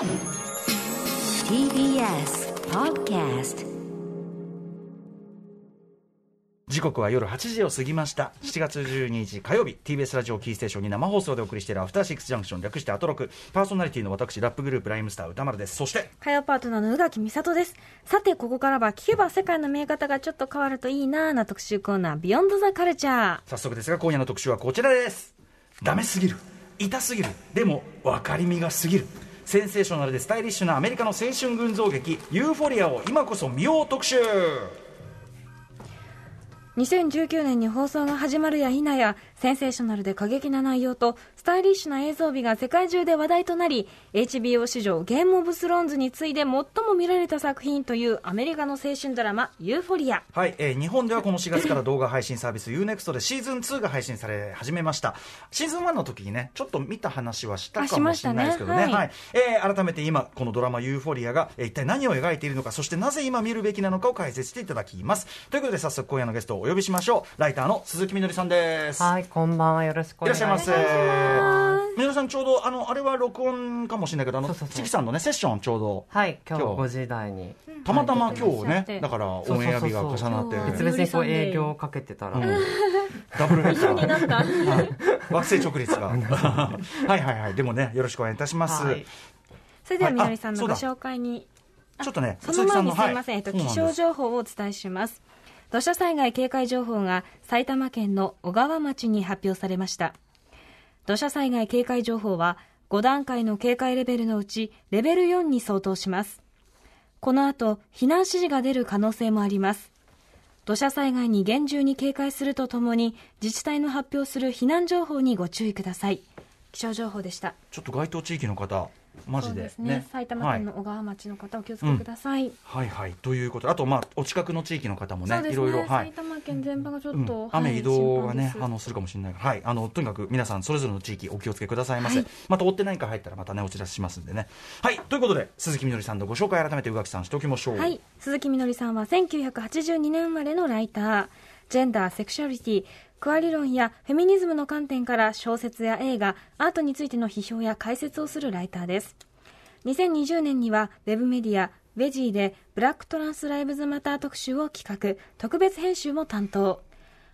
TBS Podcast 時刻は夜8時を過ぎました。7月12日火曜日 TBS ラジオキーステーションに生放送でお送りしているアフターシックスジャンクション略してアトロク。パーソナリティの私ラップグループライムスター歌丸です。そして火曜パートナーの宇垣美里です。さて、ここからは聞けば世界の見え方がちょっと変わるといいなーな特集コーナー、ビヨンドザカルチャー。早速ですが今夜の特集はこちらです。ダメすぎる。痛すぎる。でも分かりみがすぎるセンセーショナルでスタイリッシュなアメリカの青春群像劇ユーフォリアを今こそ見よう特集。2019年に放送が始まるや否や、センセーショナルで過激な内容と、スタイリッシュな映像美が世界中で話題となり、HBO 史上ゲームオブスローンズに次いで最も見られた作品というアメリカの青春ドラマ、ユーフォリア。はい、えー日本ではこの4月から動画配信サービス UNEXT でシーズン2が配信され始めました。シーズン1の時にねちょっと見た話はしたかもしれないですけどね。あしましたね。はい。えー改めて今このドラマユーフォリアが、えー一体何を描いているのかそしてなぜ今見るべきなのかを解説していただきます。ということで早速今夜のゲストをお呼びしましょう。ライターの鈴木みのりさんです。はい、こんばんは。よろしくお願いしま。ますすみのりさんちょうどあのあれは録音かもしれないけどあのチキさんのねセッションちょうどはい、今日今日。5時台に。たまたま今日はい。ねだからオンエア日が重なって。別々にこう。営業をかけてたら、うんダブルヘッダー惑星直立が。はいはいはい。でもねよろしくお願いいたします、はい。それではみのりさんのご紹介に。ちょっとねその前にすみません、えっと、はい気象情報をお伝えします。土砂災害警戒情報が埼玉県の小川町に発表されました。土砂災害警戒情報は5段階の警戒レベルのうちレベル4に相当します。この後、避難指示が出る可能性もあります。土砂災害に厳重に警戒するとともに自治体の発表する避難情報にご注意ください。気象情報でした。ちょっと該当地域の方マジで。そうですね。埼玉県の小川町の方、お気をつけください。はい、はい。はいということ。であとまあお近くの地域の方もねね。いろいろはい。埼玉県全般がちょっと、うん。はい雨移動がね、あのす。るかもしれないから、はい、あのとにかく皆さんそれぞれの地域お気をつけくださいませ、はい。また追って何か入ったらまたねお知らせしますんでね。はい。ということで鈴木みのりさんのご紹介改めて宇垣さんしておきましょう。はい。鈴木みのりさんは1982年生まれのライター。ジェンダーセクシャリティクア理論やフェミニズムの観点から小説や映画アートについての批評や解説をするライターです。2020年にはウェブメディアウェジーでブラックトランスライブズマター特集を企画。特別編集も担当。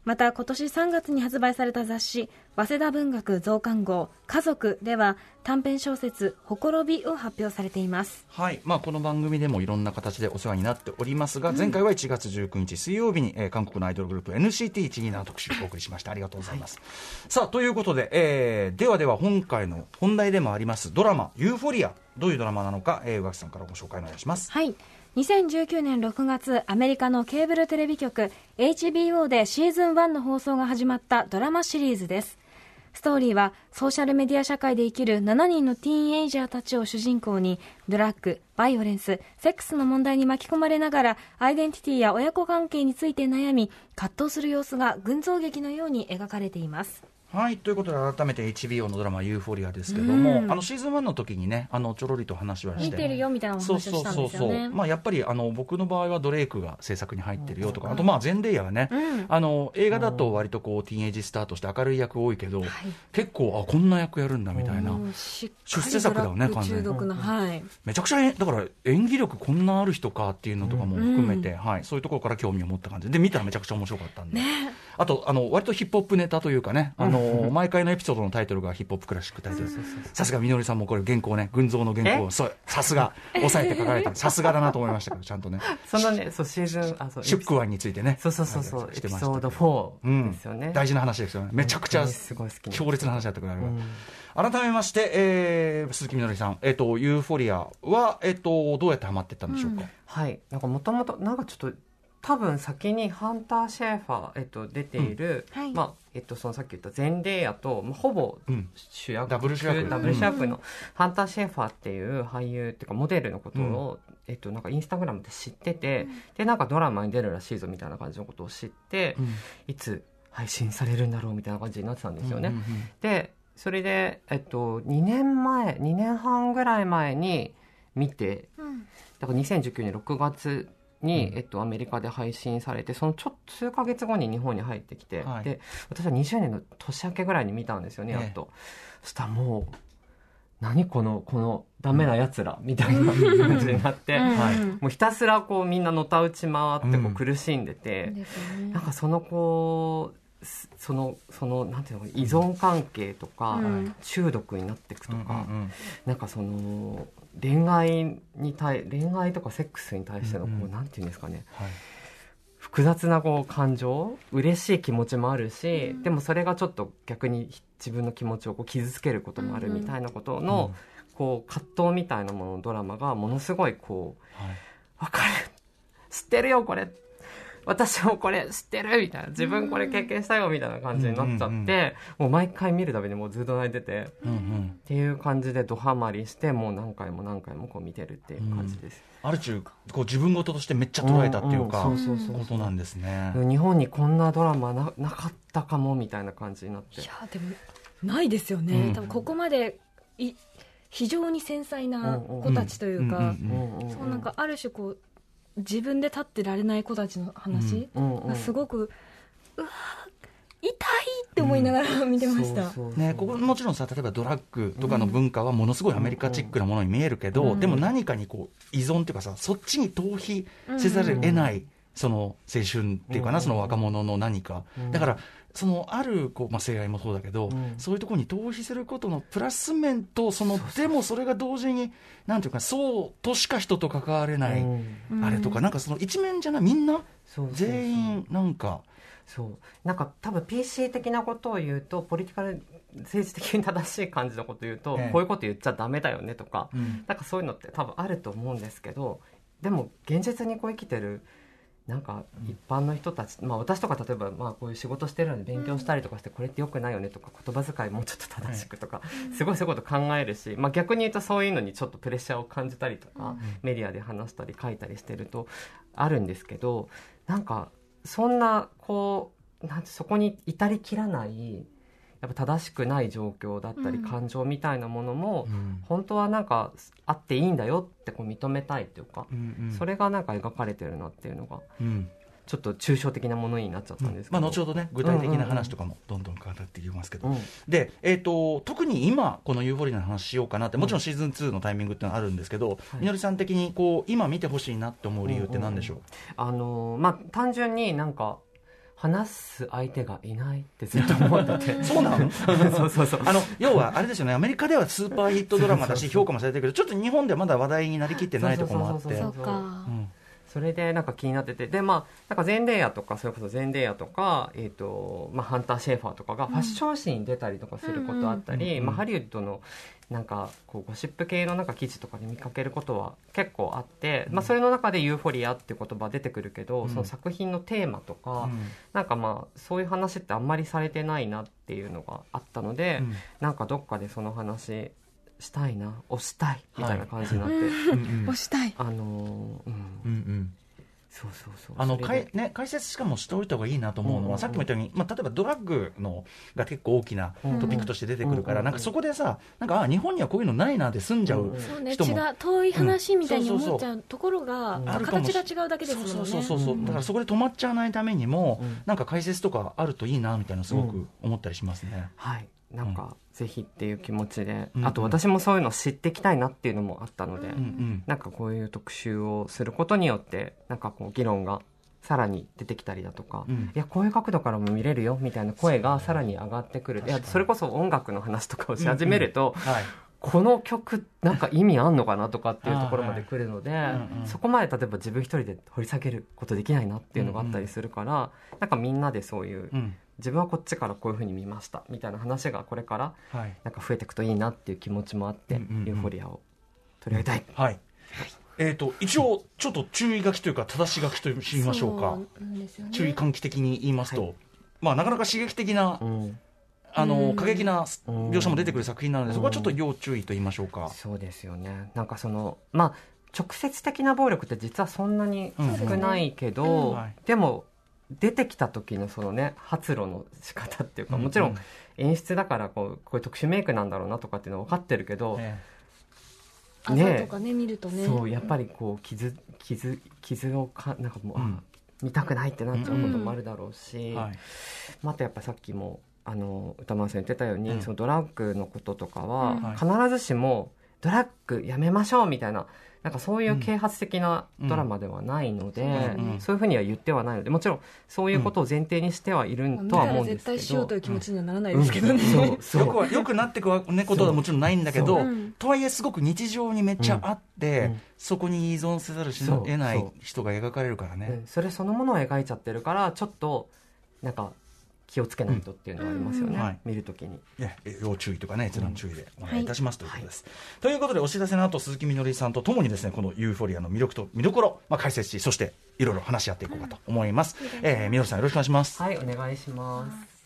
また今年3月に発売された雑誌早稲田文学増刊号家族では短編小説ほころびを発表されています。はい。まあ、この番組でもいろんな形でお世話になっておりますが、前回は1月19日水曜日に、えー韓国のアイドルグループ NCT127 特集をお送りしました。ありがとうございます、さあということで、えーではでは今回の本題でもありますドラマ「ユーフォリア」どういうドラマなのか、えー、宇垣さんからご紹介お願いします。はい。2019年6月、アメリカのケーブルテレビ局 HBO でシーズン1の放送が始まったドラマシリーズです。ストーリーはソーシャルメディア社会で生きる7人のティーンエイジャーたちを主人公にドラッグ、バイオレンス、セックスの問題に巻き込まれながらアイデンティティや親子関係について悩み葛藤する様子が群像劇のように描かれています。はいということで改めて HBO のドラマ「ユーフォリア」ですけども、うん。あのシーズン1の時にねあのちょろりと話はして見てるよみたいなお話をしたんですよね。まあ、やっぱりあの僕の場合はドレイクが制作に入ってるよとか、あとまあゼンデイヤがね、うん。あの映画だと割とこうティーンエイジスターとして明るい役多いけど、結構あこんな役やるんだみたいな、出り世作だよねドラッグ中毒の、はい。めちゃくちゃえだから演技力こんなある人かっていうのとかも含めて、はい、そういうところから興味を持った感じ。で見たらめちゃくちゃ面白かったんで、あとあの割とヒップホップネタというかねあの毎回のエピソードのタイトルがヒップホップクラシックタイトルさすがみのりさんもこれ原稿ね群像の原稿。をそうさすが。抑えて書かれてる さすがだなと思いましたけどちゃんとね。そのね、そう、シーズン、あ、そう、シュックワンについてね。そうそうそうそう、エピソードう4ん。ですよね。大事な話ですよね。めちゃくちゃ本当にすごい好きな強烈な話だったくら改めまして、えー鈴木みのりさん、えっとユーフォリアは、えっとどうやってハマってったんでしょうか、はい。なんかもともと、なんかちょっと、多分先にハンター・シェーファー、えっと、出ている、うん。はい。まあ、えっと、そのさっき言ったゼンデイヤと、まあ、ほぼうん主役、ダブル主役ダブル主役のハンター・シェーファーっていう俳優っていうかモデルのことを、えっと、なんかインスタグラムで知ってて、で、なんかドラマに出るらしいぞみたいな感じのことを知って、うん。いつ配信されるんだろうみたいな感じになってたんですよね。うんうんうん。で、それで、えっと、2年前、2年半ぐらい前に見て、だから2019年6月に、うん。えっと、アメリカで配信されて、そのちょっと数ヶ月後に日本に入ってきて、はい。で、私は20年の年明けぐらいに見たんですよね、ええ。やっと。そしたらもう、何このこのダメなやつらみたいな 感じになって、もうひたすらこうみんなのたうち回ってこううん苦しんでて、ですよね。なんかそのこうすそのそのなんていうの依存関係とか、うん。中毒になっていくとか、うんうん。なんかその恋愛に対恋愛とかセックスに対してのこう、うん。なんていうんですかね。はい。複雑なこう感情嬉しい気持ちもあるし、でもそれがちょっと逆に自分の気持ちをこう傷つけることもあるみたいなことの、こう葛藤みたいなもののドラマがものすごいこうはい。わかる。知ってるよこれ私もこれ知ってるみたいな自分これ経験したよみたいな感じになっちゃって、もう毎回見るたびにもうずっと泣いててっうんうん。ていう感じでドハマりしてもう何回も何回もこう見てるっていう感じです、ある種こう自分事としてめっちゃ捉えたっていうか、んん。そうそうそうことなんですね。日本にこんなドラマななかったかもみたいな感じになって。いやでもないですよね、うん。多分ここまでい非常に繊細な子たちというか、うんうんうんうんそうなんかある種こう自分で立ってられない子たちの話うんうんがすごく、うわ痛いって思いながら見てました、そうそうそう。ね、ここもちろんさ例えばドラッグとかの文化はものすごいアメリカチックなものに見えるけど、うん。でも何かにこう依存っていうかさそっちに逃避せざるを得ない、その青春っていうかな、うん。その若者の何か、うん。だからそのあるこう、まあ、性愛もそうだけど、うん。そういうところに逃避することのプラス面とそのでもそれが同時になんていうかそうとしか人と関われない、うん。あれとかなんかその一面じゃないみんな全員なんか。そう。なんか多分 PC 的なことを言うとポリティカル政治的に正しい感じのことを言うと、ええ。こういうこと言っちゃダメだよねとか、うん。なんかそういうのって多分あると思うんですけどでも現実にこう生きてるなんか一般の人たち、まあ、私とか例えばまあこういう仕事してるので勉強したりとかしてこれってよくないよねとか言葉遣いもうちょっと正しくとかすごいそういうこと考えるし、まあ、逆に言うとそういうのにちょっとプレッシャーを感じたりとかメディアで話したり書いたりしてるとあるんですけどなんかそんなこうなんてそこに至りきらないやっぱ正しくない状況だったりうん。感情みたいなものも、うん。本当はなんかあっていいんだよってこう認めたいっていうか、うんうん。それがなんか描かれてるなっていうのがうん。ちょっと抽象的なものになっちゃったんですけど、まあ、後ほどね具体的な話とかもどんどん語っていきますけど、うんで、えー、と特に今このユーフォリアの話しようかなってもちろんシーズン2のタイミングってのはあるんですけど、はい。みのりさん的にこう今見てほしいなって思う理由って何でしょう,、あのーまあ単純になんか話す相手がいないってずっと思ってて。そうなの？そうそうそう。あの要はあれですよね。アメリカではスーパーヒットドラマだし評価もされてるけどちょっと日本ではまだ話題になりきってないところもあって。そうか、うんそれでなんか気になってて。でまあなんかゼンデーヤとかそれこそゼンデーヤとか、えーとまあ、ハンター・シェーファーとかがファッション誌に出たりとかすることあったり、まあ、ハリウッドのなんかこうゴシップ系のなんか記事とかで見かけることは結構あって、まあ、それの中で「ユーフォリア」っていう言葉出てくるけど、うん。その作品のテーマとか、うん。なんかまあそういう話ってあんまりされてないなっていうのがあったので、うん。なんかどっかでその話したいな押したいみたいな感じになって、押したい。あのーうん。うんうん。そうそうそう。あのかいね、解説しかもしておいた方がいいなと思うのは、さっきも言ったように、まあ、例えばドラッグのが結構大きなトピックとして出てくるから、うん。うんなんかそこでさなんかあ日本にはこういうのないなで済んじゃう、うん。うんそうね違人もう遠い話みたいにうん思っちゃうところが、うん。あるかもし形が違うだけですもんね。そうそうそうそう、うん。だからそこで止まっちゃわないためにも、うん。なんか解説とかあるといいなみたいなすごく思ったりしますね。はい。なんか、ぜひっていう気持ちで、うんあと私もそういうの知っていきたいなっていうのもあったので、うんうん。なんかこういう特集をすることによってなんかこう議論がさらに出てきたりだとか、うん。いやこういう角度からも見れるよみたいな声がさらに上がってくる。いやそれこそ音楽の話とかをし始めると、はい。この曲なんか意味あんのかなとかっていうところまで来るので、うんうんそこまで例えば自分一人で掘り下げることできないなっていうのがあったりするから、なんかみんなでそういううん自分はこっちからこういうふうに見ました。みたいな話がこれからはい。なんか増えていくといいなっていう気持ちもあって、ユーフォリアを取り上げたい、はい。えー、と一応、ちょっと注意書きというか、正し書きと言いましょうか、そうね。注意喚起的に言いますと、はい。まあ、なかなか刺激的な、うん。あのうん。過激なうん。描写も出てくる作品なので、うんそこはちょっと要注意と言いましょうか。そうですよね。なんかそのまあ直接的な暴力って実はそんなにうん少ないけど、うん。はい。でも出てきた時のそのね発露の仕方っていうか、うんもちろん演出だからこうこういう特殊メイクなんだろうなとかっていうのは分かってるけど、え朝ねとかね見るとね。そうやっぱりこう傷傷傷をかなんかもう、あうん。見たくないってなっちゃうこともあるだろうし、えはい。またやっぱさっきもあの歌丸さん言ってたように、うん。そのドラッグのこととかうん。は必ずしもドラッグやめましょうみたいななんかそういう啓発的なドラマではないので、うん。うん。そういうふうには言ってはないのでもちろんそういうことを前提にしてはいる見とは思うんですけど、絶対しようという気持ちにはならないうんですけど。ね。そう。そう。よくはよくなってくわ、ね、ことはもちろんないんだけど、う。んとはいえすごく日常にめっちゃあって、うん。うんそこに依存せざるしそう。得ない人が描かれるからうねん、それそのものを描いちゃってるからちょっとなんか気をつけないとっていうのはありますよね、うんはい。見るときに。ね要注意とかね閲覧注意でお願いいたします、というはい。ことです、ということでお知らせの後鈴木みのりさんとともにですねこのユーフォリアの魅力と見どころ、まあ、解説しそしていろいろ話し合っていこうかと思います、えーみのりさんよろしくお願いします。はいお願いします。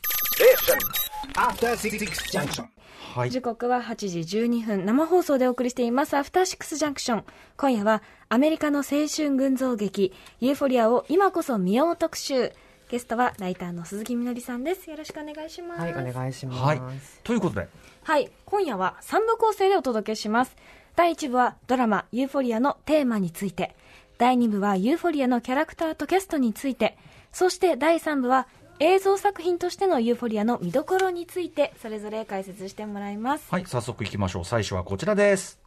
After Six Junction. はい。時刻は8時12分。生放送でお送りしていますアフターシックスジャンクション今夜はアメリカの青春群像劇ユーフォリアを今こそ見よう特集ゲストはライターの鈴木みのりさんです。よろしくお願いします。はいお願いします。はい。ということで。はい、今夜は3部構成でお届けします。第1部はドラマユーフォリアのテーマについて、第2部はユーフォリアのキャラクターとキャストについて、そして第3部は映像作品としてのユーフォリアの見どころについて、それぞれ解説してもらいます。はい早速いきましょう。最初はこちらです。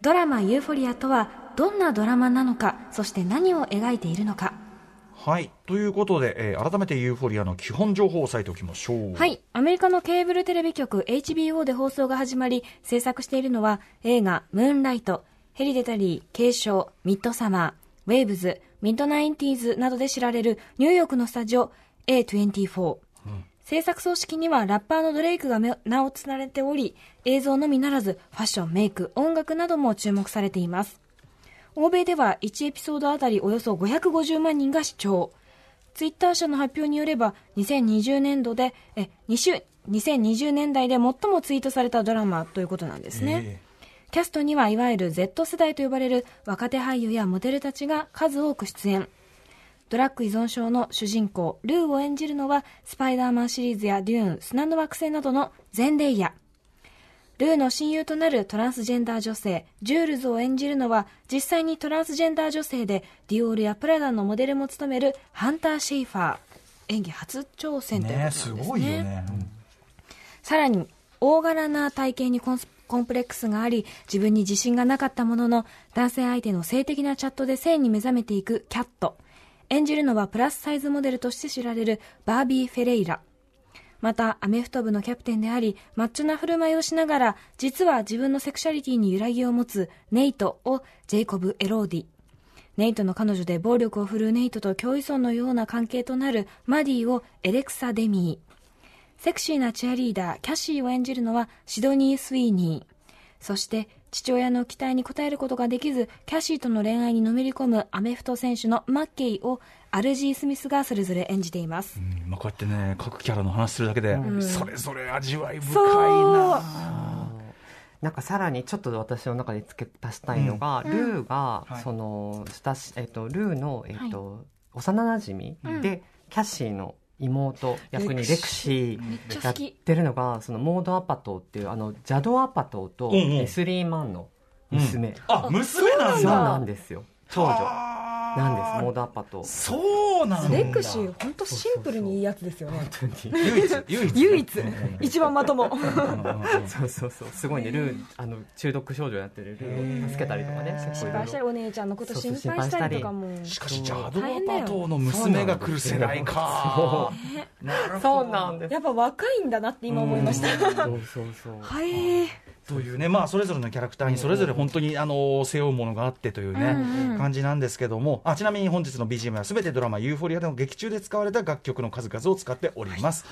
ドラマユーフォリアとはどんなドラマなのか、そして何を描いているのか。はいということで、えー改めてユーフォリアの基本情報を押さえておきましょうはい。アメリカのケーブルテレビ局 HBO で放送が始まり、制作しているのは映画、ムーンライト、ヘレディタリー、継承、ミッドサマー、ウェーブズ、ミッドナインティーズなどで知られるニューヨークのスタジオ A24。制作組織にはラッパーのドレイクがめ名を連ねており、映像のみならずファッション、メイク、音楽なども注目されています。欧米では1エピソードあたりおよそ550万人が視聴。ツイッター社の発表によれば、2020年度で、え、2週、2020年代で最もツイートされたドラマということなんですね。えキャストにはいわゆる Z 世代と呼ばれる若手俳優やモデルたちが数多く出演。ドラッグ依存症の主人公、ルーを演じるのは、スパイダーマンシリーズやデューン、砂の惑星などのゼンデイヤ。ルーの親友となるトランスジェンダー女性、ジュールズを演じるのは、実際にトランスジェンダー女性で、ディオールやプラダのモデルも務めるハンター・シェイファー。演技初挑戦ということですね。すごいよね、さらに、大柄な体型にコンスコンプレックスがあり、自分に自信がなかったものの、男性相手の性的なチャットで性に目覚めていくキャット。演じるのはプラスサイズモデルとして知られるバービー・フェレイラ。また、アメフト部のキャプテンであり、マッチョな振る舞いをしながら、実は自分のセクシャリティに揺らぎを持つネイトをジェイコブ・エロルディ。ネイトの彼女で暴力を振るうネイトと共依存のような関係となるマディをエレクサ・デミー。セクシーなチアリーダー、キャシーを演じるのはシドニー・スウィーニー。そして、父親の期待に応えることができず、キャシーとの恋愛にのめり込むアメフト選手のマッケイをアルジー・スミスがそれぞれ演じています。うんまあ、こうやってね各キャラの話するだけで、それぞれ味わい深いななんかさらにちょっと私の中で付け足したいのが、うん。ルーが、はい。その親し、えっとルーの、えっと幼なじみうん。で、キャッシーの妹役にレクシーやっ。てるのがそのモード・アパトーっていうあのジャド・アパトーとうんうん。レスリー・マンの娘、あ娘なんそうだなんですよ。長女なんです。モード・アパトーそうなんだ。レクシー、本当シンプルにいいやつですよね。本当に。唯一。唯一。唯一、一番まとも。そうそうそう。すごいね。ルーあの中毒症状やってるルーを助けたりとかね。失敗したり、お姉ちゃんのこと心配したりとかも。しかしジャド大変だよアパトーの娘が来る世代か。そうなんですやっぱ若いんだなって今思いました。そうそうそう。はい。というね、まあ、それぞれのキャラクターにそれぞれ本当に、あの背負うものがあってというね、うんうん感じなんですけどもあちなみに本日の BGM はすべてドラマ「ユーフォリア」での劇中で使われた楽曲の数々を使っております。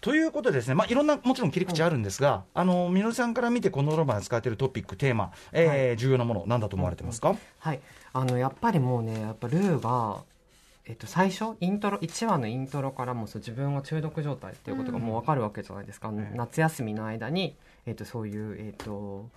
ということでですね、まあ、いろんなもちろん切り口あるんですが、あのみのりさんから見てこのドラマで使われているトピックテーマ、えー重要なもの何だと思われてますか、はい、あのやっぱりもうねやっぱルーが、えっと、最初イントロ1話のイントロからもそう自分は中毒状態っていうことがもう分かるわけじゃないですか、ん。夏休みの間に、えっと、そういう、えっと、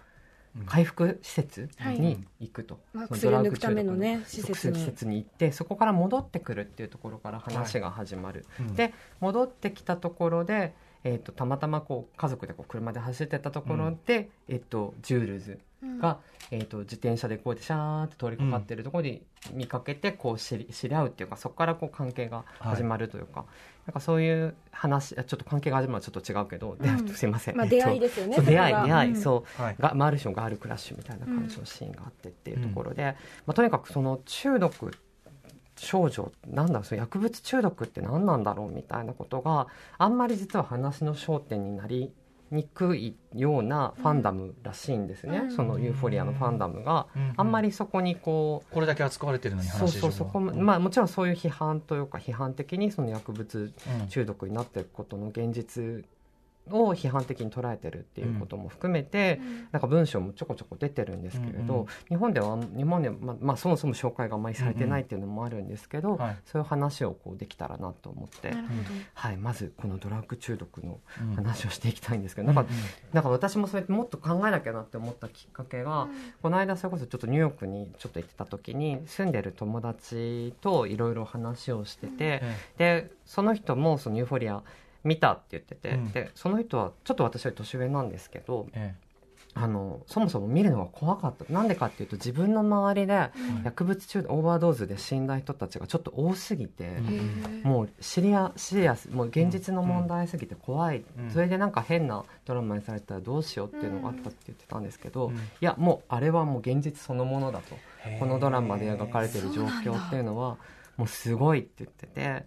回復施設に行くと、まあその薬を抜くためのねドラッグ中毒施設に。施設に行ってそこから戻ってくるっていうところから話が始まる、うん。で戻ってきたところで、えっとたまたまこう家族でこう車で走ってたところで、えっとジュールズが、えー、と自転車でこうやってシャーって通りかかってるところで見かけてこう知り知り合うっていうかそこからこう関係が始まるというか、なんかそういう話あちょっと関係が始まるのはちょっと違うけど、ですいません、出会いですよねそう出会い出会い、うん。そう、はいがまあ、ある種のガールクラッシュみたいな感じのシーンがあってっていうところで、まあ、とにかくその中毒少女なんだその薬物中毒って何なんだろうみたいなことがあんまり実は話の焦点になりにくいようなファンダムらしいんですね、うん。そのユーフォリアのファンダムが。うん。あんまりそこにこうこれだけ扱われてるのにそう話そうそこもまあもちろんそういう批判というか批判的にその薬物うん中毒になっていくことの現実を批判的に捉えてるっていうことも含めて、なんか文章もちょこちょこ出てるんですけれど、うんうん。日本では日本ではまあ、まあ、そもそも紹介があまりされてないっていうのもあるんですけど、はいそういう話をこうできたらなと思って、なるほど。はい、まずこのドラッグ中毒のうん話をしていきたいんですけど、なんかなんか私もそうやってもっと考えなきゃなって思ったきっかけが、この間それこそちょっとニューヨークにちょっと行ってた時に住んでる友達といろいろ話をしてて、でその人もそのユーフォリア見たって言ってて、うん。でその人はちょっと私より年上なんですけどえあのそもそも見るのが怖かった。なんでかっていうと自分の周りで薬物中毒オーバードーズで死んだ人たちがちょっと多すぎて。うん。もうシリアシリアスもう現実の問題すぎて怖い、うん。それでなんか変なドラマにされたらどうしようっていうのがあったって言ってたんですけど、うん。いやもうあれはもう現実そのものだと。このドラマで描かれてる状況っていうのはもうすごいって言ってて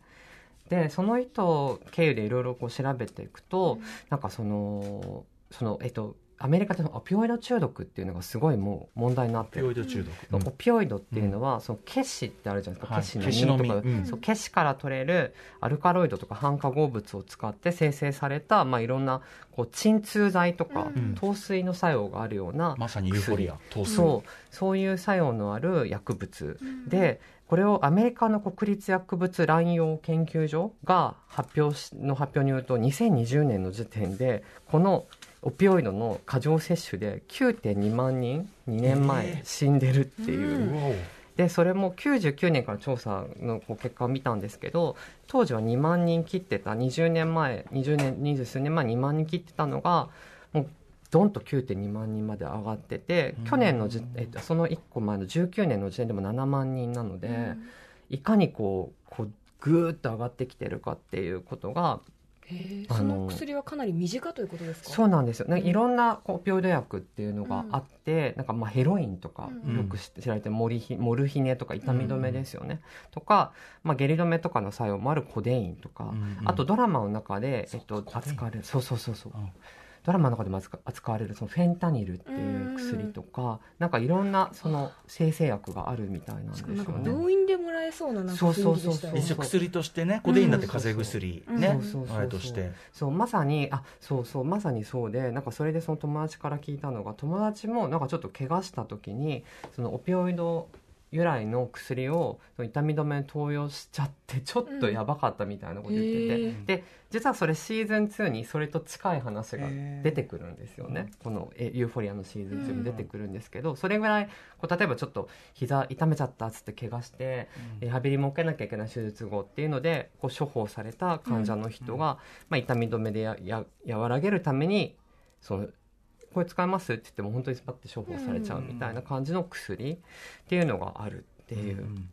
でその人経由でいろいろこう調べていくと、なんかそのそのえっとアメリカでのオピオイド中毒っていうのがすごいもう問題になってオるピオイド中毒、オピオイドっていうのは、そのケシってあるじゃないですか、はい。ケシの実とか、実。うん。そうケシから取れるアルカロイドとか反化合物を使って生成された、まあ、いろんなこう鎮痛剤とか、うん。糖水の作用があるような、まさにユーフォリア糖水。そう。そういう作用のある薬物、でこれをアメリカの国立薬物乱用研究所が発表しの発表によると2020年の時点でこのオピオイドの過剰摂取で9.2万人2年前死んでるっていう、うわおでそれも99年から調査のこう結果を見たんですけど当時は2万人切ってた20年前20年20数年前2万人切ってたのがもうドンと9.2万人まで上がってて去年のじ、えっと、その1個前の19年の時点でも7万人なので、いかにこうこうぐーっと上がってきてるかっていうことがその薬はかなり身近ということですか？そうなんですよ、なんかうん。いろんなオピオイド薬っていうのがあって、なんかまあヘロインとかうん。よく知知られてるモリヒモルヒネとか痛み止めですよね、とか、まあ、下痢止めとかの作用もあるコデインとか、うん。うんあとドラマの中で、えっと、扱われる。そうそうそうそう、うんドラマの中でも扱扱われるそのフェンタニルっていう薬とか、なんかいろんなその生成薬があるみたいなんですよね。病院でもらえそうななんかそうそう雰囲気でしたよね。一応薬としてねコデインだって風邪薬うん。ねそうそうそうそう。あれとして。そうまさにあそうそうまさにそうでなんかそれでその友達から聞いたのが友達もなんかちょっと怪我した時にそのオピオイド由来の薬を痛み止めに投与しちゃってちょっとやばかったみたいなこと言ってて、へえで実はそれシーズン2にそれと近い話が出てくるんですよね。このえユーフォリアのシーズン2に出てくるんですけど、それぐらいこう例えばちょっと膝痛めちゃったっつって怪我して、リハビリも受けなきゃいけない手術後っていうのでこう処方された患者の人が、まあ、痛み止めでやや和らげるためにそのこれ使えますって言っても本当にスパッて処方されちゃうみたいな感じの薬っていうのがあるっていう、うん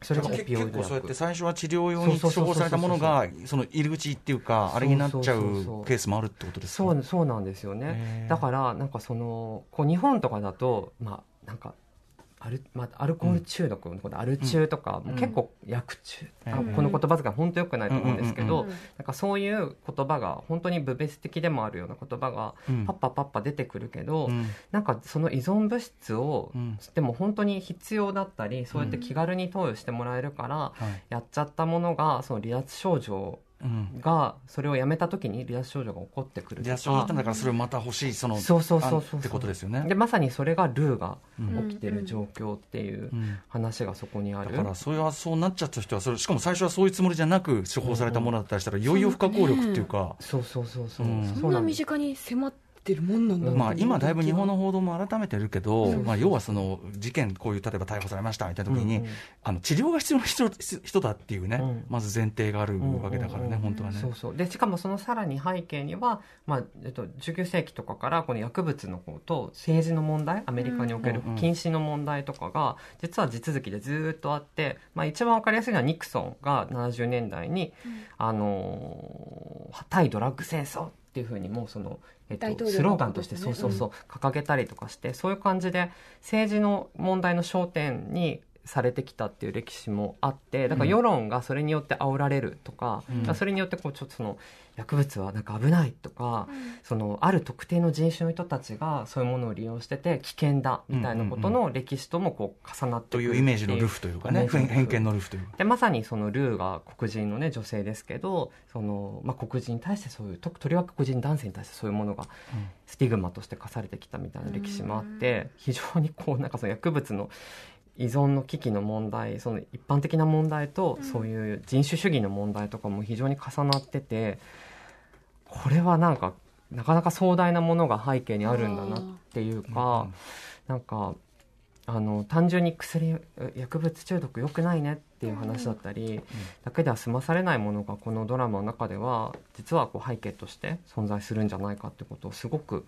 それがオ結構そうやって薬最初は治療用に処方されたものがその入り口っていうかあれになっちゃそうケースもあるってことですか？そうそうなんですよね。だからなんかそのこう日本とかだとまあなんかアル,、まあ、アルコール中毒のこと、アル中とか、もう結構薬中、うん。あこの言葉遣い本当よくないと思うんですけど、うん。うんうんなんかそういう言葉が本当に部別的でもあるような言葉がうん。パッパパッパ出てくるけど、うん。なんかその依存物質を、うん。でも本当に必要だったりそうやって気軽に投与してもらえるから、はい。やっちゃったものがその離脱症状うんがそれをやめた時に離脱症状が起こってくるとか。リアクションだったんだからそれをまた欲しいそのそうそうそうそうあってことですよね。でまさにそれがルーがうん起きてる状況っていううん。話がそこにある、だからそれはそうなっちゃった人はそれしかも最初はそういうつもりじゃなく処方されたものだったりしたらいよいよ不可抗力っていうか。そうそうそうそう、うん。そんな身近に迫ってってるもんなんだまあ、今、だいぶ日本のの報道も改めてるけど、まあ、要はその事件、こういう例えば逮捕されましたみたいな時に、うんうんあの治療が必要な人人だっていうね、うん。まず前提があるわけだからね、うんうんうん。本当はね。そうそう。でしかもそのさらに背景には、まあえっと、19世紀とかからこの薬物の方と政治の問題アメリカにおける禁止の問題とかが実は地続きでずっとあって、まあ、一番わかりやすいのはニクソンが70年代に、あのー対ドラッグ戦争っていうふうにもうその、えっと、スローガンとしてそうそうそう掲げたりとかしてそういう感じで政治の問題の焦点にされてきたっていう歴史もあってだから世論がそれによって煽られるとか,、うん。それによってこうちょっとその薬物はなんか危ないとか、そのある特定の人種の人たちがそういうものを利用してて危険だみたいなことの歴史ともこう重なってくるというイメージのルフというかね、偏見のルフというか。でまさにそのルーが黒人の、ね、女性ですけどその、まあ、黒人に対してそういうととりわけ黒人男性に対してそういうものがスティグマとして課されてきたみたいな歴史もあって非常にこうなんかその薬物の依存の危機の問題その一般的な問題とそういう人種主義の問題とかも非常に重なっててこれはなんかなかなか壮大なものが背景にあるんだなっていうか。なんかあの単純に薬薬物中毒良くないねっていう話だったり、だけでは済まされないものがこのドラマの中では実はこう背景として存在するんじゃないかってことをすごく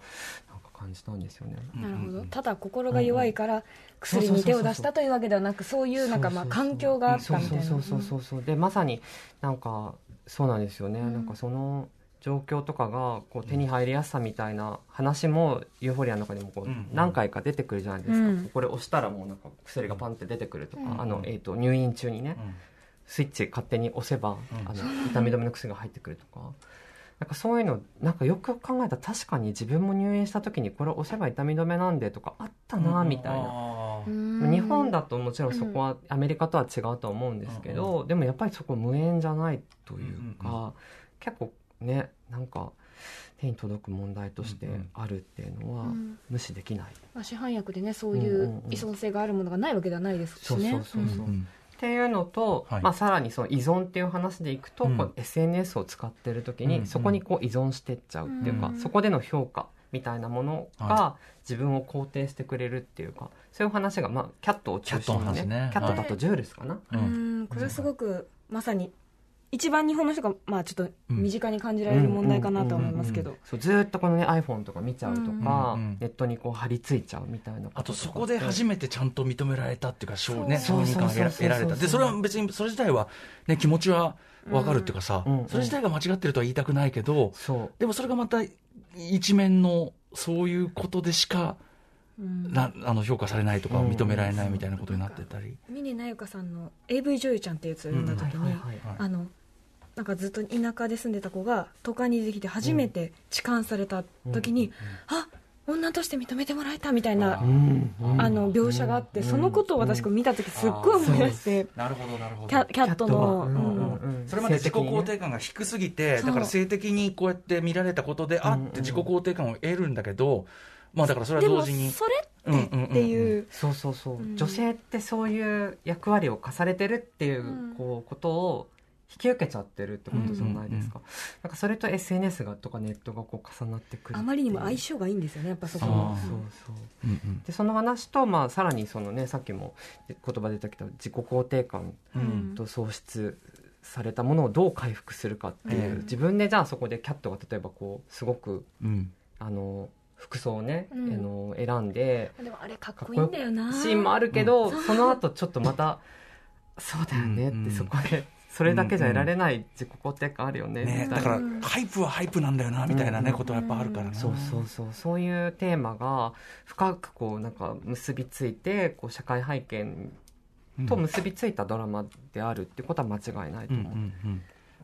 なんか感じたんですよね。なるほど。ただ心が弱いから薬に手を出したというわけではなくそういうなんかまあ環境があったみたいな。そうそうそうそうそうでまさになんかそうなんですよね、ん。なんかその状況とかがこう手に入りやすさみたいな話もユーフォリアの中でもこううん何回か出てくるじゃないですか、うん。これ押したらもうなんか薬がパンって出てくるとか、うんあのえー、と入院中にね、うん。スイッチ勝手に押せば、うん。あの痛み止めの薬が入ってくるとか。なんかそういうのなんかよく考えたら確かに自分も入院した時にこれ押せば痛み止めなんでとかあったなみたいな、日本だともちろんそこはアメリカとは違うと思うんですけど、でもやっぱりそこ無縁じゃないというか、うん。結構ねなんか手に届く問題としてあるっていうのはうん。無視できない、まあ、市販薬でねそういう依存性があるものがないわけではないですしそうねそうそうそう、うん。っていうのと、はい。まあ、さらにその依存っていう話でいくと、うんこう SNS を使ってる時にそこにこう依存してっちゃうっていうか、うん。そこでの評価みたいなものがは自分を肯定してくれるっていうかそういう話が、まあ、キャットを中心にねキャットの話ね。キャットだとジュールスかな、ううん。んこれはすごくまさに一番日本の人がまあちょっと身近に感じられる問題かなとは思いますけど。そうずーっとこの、ね、iPhone とか見ちゃうとか、うん。うんネットにこう貼り付いちゃうみたいなあととそこで初めてちゃんと認められたっていうか、承ね、そう承認感が得られた。で、それは別に、それ自体は、ね、気持ちはわかるっていうかさ、うんそれ自体が間違ってるとは言いたくないけど、そう。でもそれがまた一面の、そういうことでしか、うん。なあの評価されないとかうん認められないみたいなことになってたり。峰那由香さんの AV 女優ちゃんっていうやつを読んだ時に、はいはいはい。あのなんかずっと田舎で住んでた子が都会に出てきて初めて痴漢された時に、あ女として認めてもらえたみたいなあうんうんあの描写があって、そのことを私こう見た時すっごい思い出して、なるほど、なるほキャキャットの、キャットは。うんうんうん。それまで自己肯定感が低すぎて、だから性的にこうやって見られたことで、あって自己肯定感を得るんだけど、まあだからそれでもは同時に。それってっていう、そうそうそう、うん。女性ってそういう役割を課されてるっていう,、うん。こうことを引き受けちゃってるってことじゃないですか,、なんかそれと SNS がとかネットがこう重なってくるあまりにも相性性がいいんですよねやっぱそこあのーそうそう。うんうん。でその話と、まあ、さらにそのねさっきも言葉出たけど自己肯定感うん。と喪失されたものをどう回復するかっていう、うん。自分でじゃあそこでキャットが例えばこうすごくうん。あの服装をね、うん。あの選んででもあれかっこいいんだよな。シーンもあるけど、その後ちょっとまたそうだよねって、そこでそれだけじゃ得られない自己肯定感あるよね、ね、みたいな。だから、ハイプはハイプなんだよなみたいなね、うんことはやっぱあるからな、そうそうそう。そういうテーマが深くこうなんか結びついてこう社会背景うん。と結びついたドラマであるってことは間違いないとう。んう思う、んうん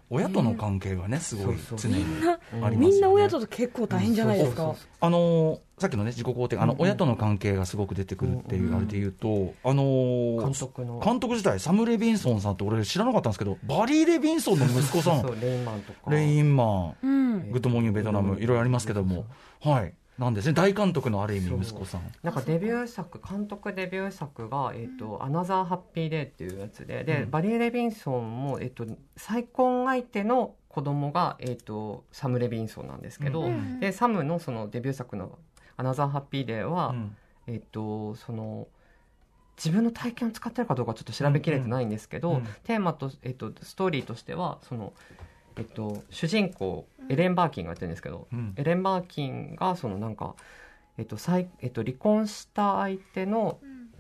親との関係がねすごい常にみんなありますよね。みんな親と結構大変じゃないですか、あのーさっきのね自己肯定感あの、うんうん。親との関係がすごく出てくるっていううんあれで言うと、あのー監督の。監督自体サム・レビンソンさんって俺知らなかったんですけどバリー・レビンソンの息子さん。レインマンとか。レインマン。うん。グッドモーニングベトナムいろいろありますけども。はいなんですね。大監督のある意味息子さん。なんかデビュー作監督デビュー作が「えーとアナザーハッピーデー」っていうやつでで、うん。バリー・レビンソンも、えー、と再婚相手の子供が、えー、とサム・レビンソンなんですけど、うん。でサムのそのデビュー作の「アナザー・ハッピーデーは」うん。えっとその自分の体験を使ってるかどうかちょっと調べきれてないんですけど、うん。うん。テーマと、えっと、ストーリーとしてはその、えっと、主人公エレン・バーキンがやってるんですけど、うん。エレン・バーキンがそのなんか、えっと再えっと、離婚した相手の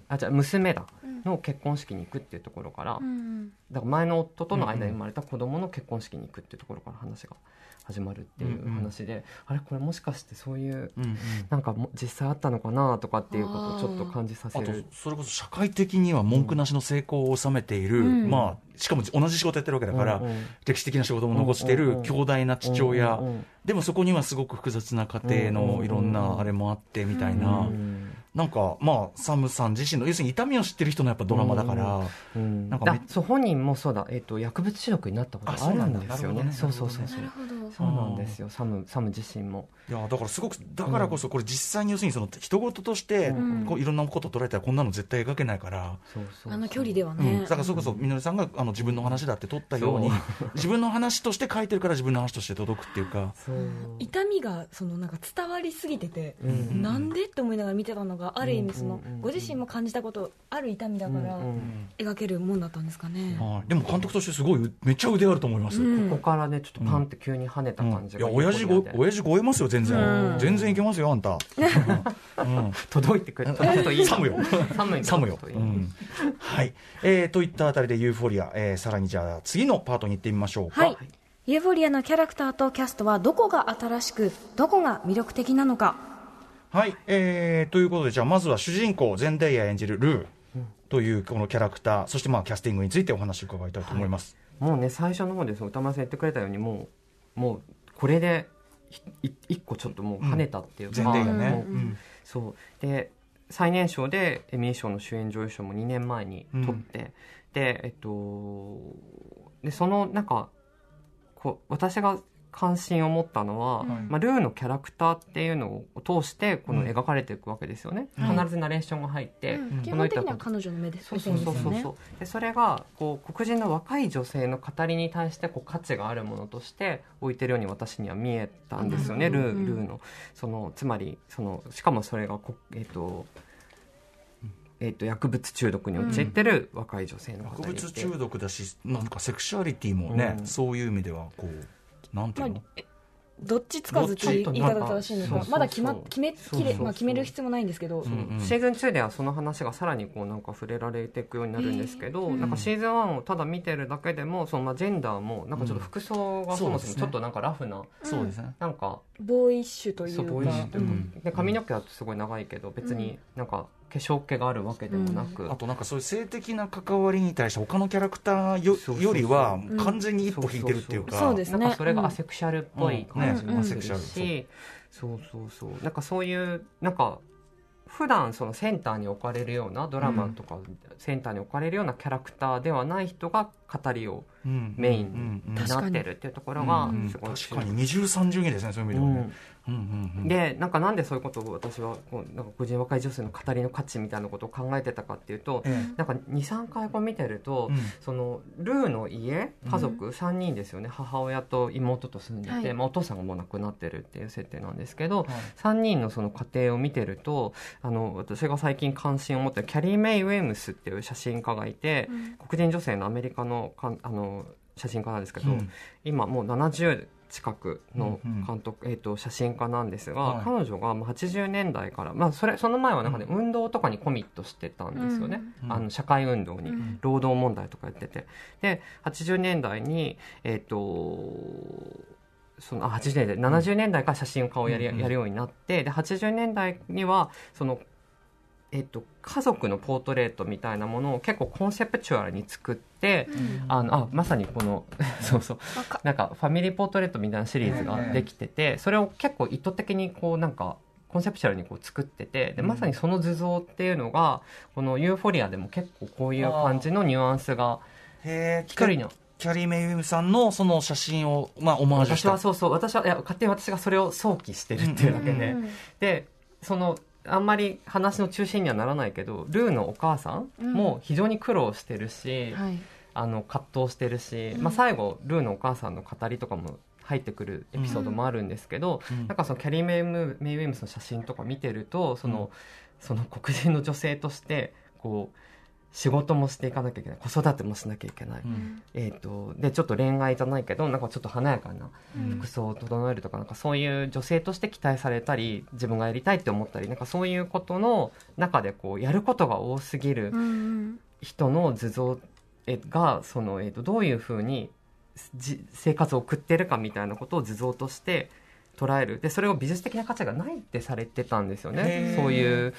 あじゃあ娘だの結婚式に行くっていうところから、うんだから前の夫との間に生まれた子供の結婚式に行くっていうところから話が始まるっていう話で、あれこれもしかしてそういううんうん。なんかも実際あったのかなとかっていうことをちょっと感じさせあとる。それこそ社会的には文句なしの成功を収めている、うん。まあ、しかも同じ仕事やってるわけだから、うんうん歴史的な仕事も残しているうんうんうん強大な父親、うんうんでもそこにはすごく複雑な家庭のいろんなあれもあってみたいな、うんなんかまあサムさん自身の要するに痛みを知ってる人のやっぱドラマだから、うんなんかめだそう本人もそうだ、えっと薬物中毒になったことがあるんですよね。あそそうそうそうそうそうなんですよ。サムサム自身も。いやだからすごくだからこそこれ実際に要するにその人事としてうん。こういろんなことを捉えたらこんなの絶対描けないから。そうそうあの距離ではうん。ねだからそれこそみのりさんがあの自分の話だって取ったように 自分の話として書いてるから自分の話として届くっていうか。そう。痛みがそのなんか伝わりすぎてて、うん。なんでって思いながら見てたのがある意味その、うん。うん。うん。ご自身も感じたことある痛みだからうん。うん描けるもんだったんですかね、はい。でも監督としてすごいめっちゃ腕あると思います、うん。ここからねちょっとパンって急に跳ねた感じが、いや親父ご親父超えますよ全然、うん。全然いけますよあんた、うん。うん。届いてくれ届くといいサムよサムにサムよ、届くといい。うん。はい、えーといったあたりでユーフォリア、えーさらにじゃあ次のパートに行ってみましょうか。はい。ユーフォリアのキャラクターとキャストはどこが新しくどこが魅力的なのか。はい、えーということでじゃあまずは主人公ゼンデイヤ演じるルーというこのキャラクターそしてまあキャスティングについてお話を伺いたいと思います、もうね最初の方で歌丸さん言ってくれたようにもうもうこれでい一個ちょっともう跳ねたっていうか、ゼンデイヤね、うん。そう。で最年少でエミー賞の主演女優賞も2年前に取って、でえっとでそのなんかこう私が関心を持ったのは、うんまあ、ルーのキャラクターっていうのを通してこのうん。描かれていくわけですよね、はい。必ずナレーションが入って、うん。基本的には彼女の目でそうそうそうそうそう。でそれがこう黒人の若い女性の語りに対してこう価値があるものとして置いてるように私には見えたんですよね、うんルーうんルーの。そのつまりそのしかもそれがこえっ、とえっと薬物中毒に陥ってる若い女性の薬方に物中毒だしなんかセクシュアリティもね、うん。そういう意味ではこうなんていうの、どっちつかずっていう言い方が正しいのどっちとなんかかまだ決ま決めきれまあ決める必要もないんですけど、シーズン2ではその話がさらにこうなんか触れられていくようになるんですけど、うん。なんかシーズン1をただ見てるだけでもそのまあジェンダーもなんかちょっと服装がそもそもちょっとなんかラフな、そうですね、なんかボーイッシュというか。そうボーイッシュというか、うん。で髪の毛はすごい長いけど別になんか化粧気があるわけでもなく、あとなんかそういう性的な関わりに対して他のキャラクターよそうそうそう。よりはん。完全に一歩引いてるっていうか、そうですねなんかそれがアセクシャルっぽい感じもするし、そうそうそう。なんかそういうなんか普段そのセンターに置かれるようなドラマとかセンターに置かれるようなキャラクターではない人が語りをうんメインうんうんになってるっていうところがうんすごい確かに。二重三重にですねそういう意味ではね、うん。うんうんでなんかなんでそういうことを私はこうなんか個人若い女性の語りの価値みたいなことを考えてたかっていうとえなんか23回こう見てると、えうん。そのルーの家家族3人ですよね、母親と妹と住んでて、はい。まあ、お父さんがもう亡くなってるっていう設定なんですけど、はい。3人のその家庭を見てるとあの私が最近関心を持ったキャリー・メイ・ウェムスっていう写真家がいて、黒人女性のアメリカのかんあの写真家なんですけど、うん。今もう70近くのうんうん。監督、えー、と写真家なんですが、はい。彼女がまあ80年代から、まあ、それその前はなんかね、運動とかにコミットしてたんですよね、うん。あの社会運動に、うん。労働問題とかやってて。で80年代にえっ、とそのあ80年代70年代から写真家をやり、うんうん。やるようになってで80年代にはそのえっと、家族のポートレートみたいなものを結構コンセプチュアルに作って、あのあまさにこの そうそう。なんかファミリーポートレートみたいなシリーズができててそれを結構意図的にこうなんかコンセプチュアルにこう作っててでまさにその図像っていうのがこのユーフォリアでも結構こういう感じのニュアンスがへえ一人の。キャリー・メイウェムさんのその写真を、まあ、オマージュした。私はそうそう。私はいや勝手に私がそれを想起してるっていうだけで、うん。でそのあんまり話の中心にはならないけどルーのお母さんも非常に苦労してるし、はい。あの葛藤してるし、まあ、最後ルーのお母さんの語りとかも入ってくるエピソードもあるんですけど、うん。なんかそのキャリー・メイムメイウェムスの写真とか見てるとその,、その黒人の女性としてこう仕事もしていかなきゃいけない。子育てもしなきゃいけない、うん。えー、とでちょっと恋愛じゃないけどなんかちょっと華やかなうん。服装を整えるとかなんかそういう女性として期待されたり自分がやりたいって思ったりなんかそういうことの中でこうやることが多すぎるうんうん。人の図像えがその、えー、とどういうふうにじ生活を送ってるかみたいなことを図像として捉える。でそれを美術的な価値がないってされてたんですよへねー。そういう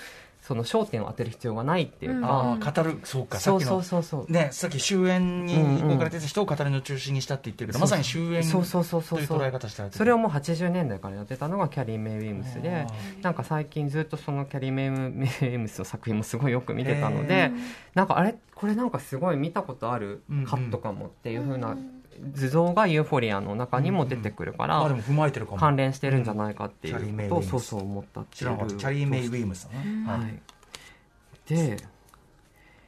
その焦点を当てる必要がないっていうか、ああ語る。そうかさそうそうっきの。そうそうねさっき終焉に置かれてた人を語りの中心にしたって言ってるけど、まさに終焉そうそうそうとそうそう。いう捉え方してあるそれをもう80年代からやってたのがキャリー・メイ・ウィムスでなんか最近ずっとそのキャリー・メイ・ウィムスの作品もすごいよく見てたのへでなんかあれこれなんかすごい見たことあるカットかもっていう風な図像がユーフォリアの中にも出てくるからあでも踏まえてるかも。関連してるんじゃないかっていうことそうそう思ったっていう。なかったキャリー・メイ・ウィームスははい。い。で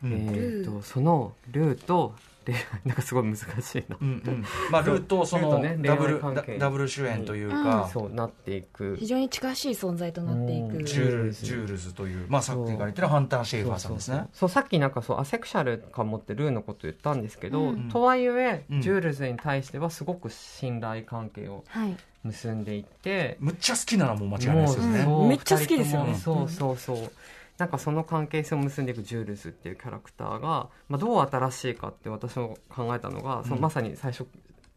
うん。えーとそのルーと恋愛 なんかすごい難しいな。うんうん。まあ、ルーとそのダブル、ダ恋愛関係。ダブル主演といううん。か、そうなっていく。非常に近しい存在となっていうん。くジュールジュールズという、まあ、さっきから言ってるハンター・シェイファーさんですね。そうそうそう。さっきなんかそうアセクシャルかもってルーのこと言ったんですけど、うん。とはいえ、うん。ジュールズに対してはすごく信頼関係をはい。結んでいってむっちゃ好きなのはもう間違いないですよね。そうめっちゃ好きですよね。そうそうそうなんかその関係性を結んでいくジュールズっていうキャラクターが、まあ、どう新しいかって私も考えたのが、そのうんまさに最初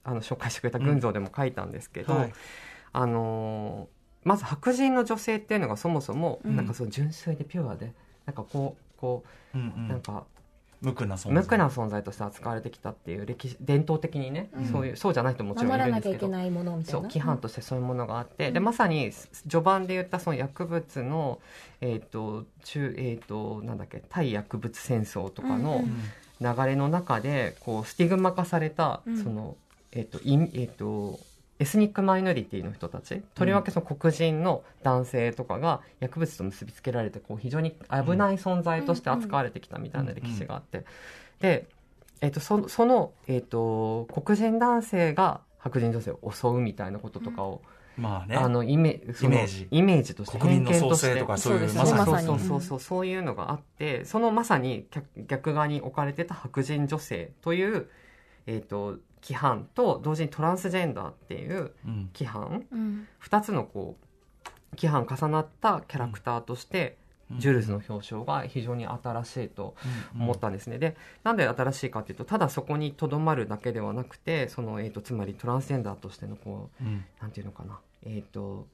あの紹介してくれた群像でも書いたんですけど、はい。あのーまず白人の女性っていうのがそもそもうん。なんかそう純粋でピュアでなんかこうこうんうんうなん。な存在。無垢な存在。として扱われてきたっていう歴史伝統的にね、うん。そういうそうじゃない人ももちろんいるんですけど。なきゃいけないものみたいうな。そ規範としてそういうものがあって、うん。でまさに序盤で言ったその薬物の、えーと中えー、となんだっけ対薬物戦争とかうんのうん。流れの中でこうスティグマ化された、うん。そのえーとインえー、とエスニックマイノリティの人たちとりわけその黒人の男性とかが薬物と結びつけられてこう非常に危ない存在として扱われてきたみたいな歴史があって、で、えー、とそその、えー、と黒人男性が白人女性を襲うみたいなこととかを、まあね。あのイメイメージ。イメージとして国民の偏見として。創生とかそういうそうそう。そうそうそう。いうのがあってそのまさに逆逆側に置かれてた白人女性という、えー、と規範と同時にトランスジェンダーっていううん。規範。うん。2つのこう規範重なったキャラクターとして、ジュールズの表彰が非常に新しいと思ったんですね、でなんで新しいかっていうとただそこにとどまるだけではなくてその、えー、とつまりトランスジェンダーとしてのこううん。なんていうのかな、えー、と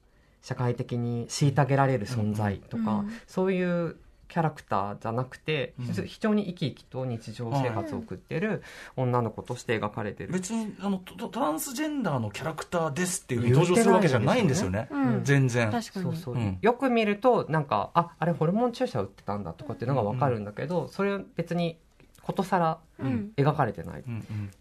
社会的に虐げられる存在とか、うん。そういうキャラクターじゃなくて、うん。非非常に生き生きと日常生活を送ってい。る女の子として描かれてる、別にあのトトランスジェンダーのキャラクターですっていうふうに登場するわけじゃないんですよね。うん。全然。確かに。そうそう、うん。よく見るとなんかああれホルモン注射打ってたんだとかっていうのが分かるんだけど、それを別にことさらうん。描かれてない、うん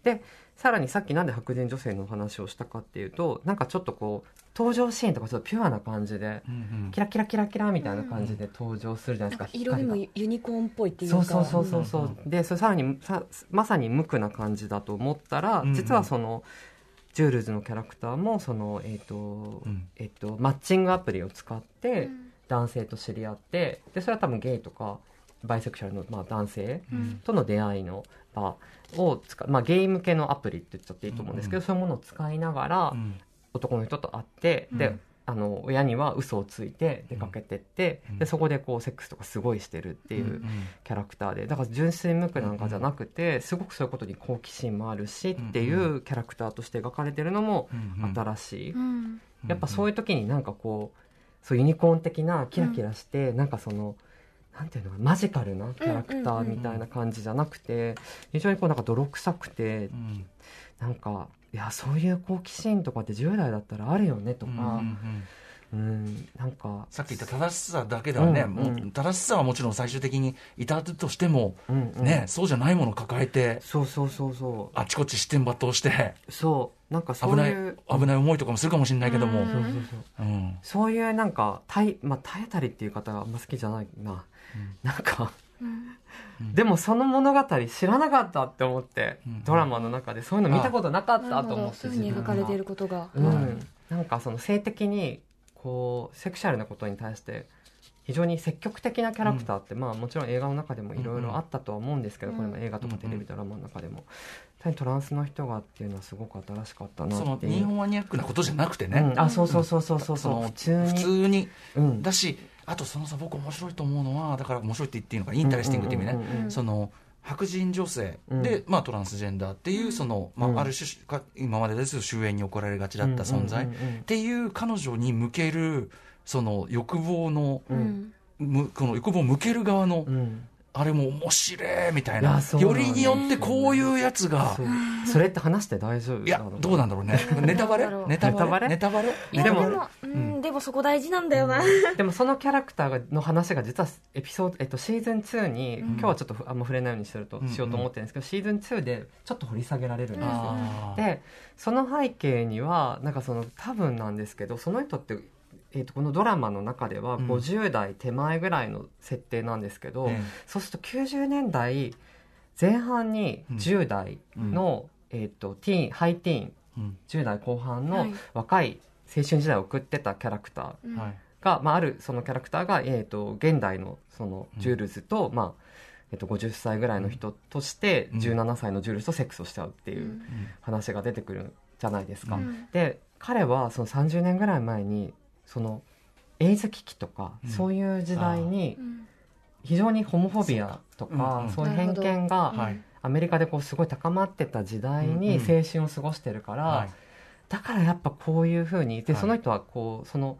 うん。さらにさっきなんで白人女性の話をしたかっていうとなんかちょっとこう登場シーンとかちょっとピュアな感じでうんうん。キラキラキラキラみたいな感じで登場するじゃないですか、なんか色味もユニコーンっぽいっていうか。そうそうそうそうそう、うんでそれさらにさまさに無垢な感じだと思ったら、うんうん。実はそのジュールズのキャラクターもその、えーとうん。えっとマッチングアプリを使って男性と知り合ってでそれは多分ゲイとかバイセクシャルの、まあ、男性うん。との出会いの場を使う、まあ、ゲイ向けのアプリって言っちゃっていいと思うんですけど、うん。そういうものを使いながら、うん男の人と会って、でうん。あの親には嘘をついて出かけてって、うん。でそこでこうセックスとかすごいしてるっていうキャラクターでだから純粋無垢なんかじゃなくて、すごくそういうことに好奇心もあるしっていうキャラクターとして描かれてるのも新しい、うん。やっぱそういう時になんかこうそうユニコーン的なキラキラして、なんかそのなんていうのマジカルなキャラクターみたいな感じじゃなくて非常にこうなんか泥臭くてうん。なんかいやそういう好奇心とかって10代だったらあるよねとうんうんうかん。うんなんか。さっき言った正しさだけではね、うんもう正しさはもちろん最終的に至るとしても、うんうん。ね、そうじゃないものを抱えてそうそうそうそあちこち視点抜刀して。うそう。なんかそう危ないいう危ない思いとかもするかもしれないけども、うんそうそうそううん。そういうなんか耐,、まあ、耐えたりっていう方があんま好きじゃないな、なんかうんでもその物語知らなかったって思って、うん。ドラマの中でそういうの見たことなかっなたと思ってそういうふうに描かれていることが、うん。はいなんかその性的にこうセクシャルなことに対して非常に積極的なキャラクターって、まあもちろん映画の中でもいろいろあったとは思うんですけど、うん。これも映画とかテレビドラマの中でも、単にトランスの人がっていうのはすごく新しかったなそのっていう。日本マニアックなことじゃなくてね、うん。あそうそうそうそうそう。そうその普通に。普通に。うん。だしあとそのさ僕面白いと思うのはだから面白いって言っていいのか interesting っていう意味ね、その白人女性。うん。で、まあ、トランスジェンダーっていうその、まうん。あ、ある種か今までですと周縁に置かれがちだった存在、っていう彼女に向けるその欲望の、うん。むこの欲望を向ける側の、うんあれも面白いみたいいなよりによってこういうやつが。それって話して大丈夫いやどうなんだろうね。ネタバレ？ネタバレ？ネネタバレ？ででももうんでもそこ大事なんだよな、でもそのキャラクターがの話が実はエピソード、えっと、シーズン2に、うん。今日はちょっとあんま触れないようにすると、うん。しようと思ってるんですけどシーズン2でちょっと掘り下げられるんですよ、でその背景にはなんかその多分なんですけどその人って、えっとこのドラマの中ではうん。50代手前ぐらいの設定なんですけど、えそうすると90年代前半に10代の、えっとティーンハイティーンえうん。10代後半のはい。若い青春時代を送ってたキャラクターうん。はい。が、まあ、あるそのキャラクターが、えー、と現代のそのジュールズと、まあえー、と50歳ぐらいの人としてうん。17歳のジュールズとセックスをしちゃうっていううん。話が出てくるじゃないですか。うん。で彼はその30年ぐらい前にそのエイズ危機とか、うん。そういう時代にうん。非常にホモフォビアとかうんそういう偏見がはい。アメリカでこうすごい高まってた時代にうんうん。青春を過ごしてるから、はい。だからやっぱこういうふうにで、はい。その人はこうその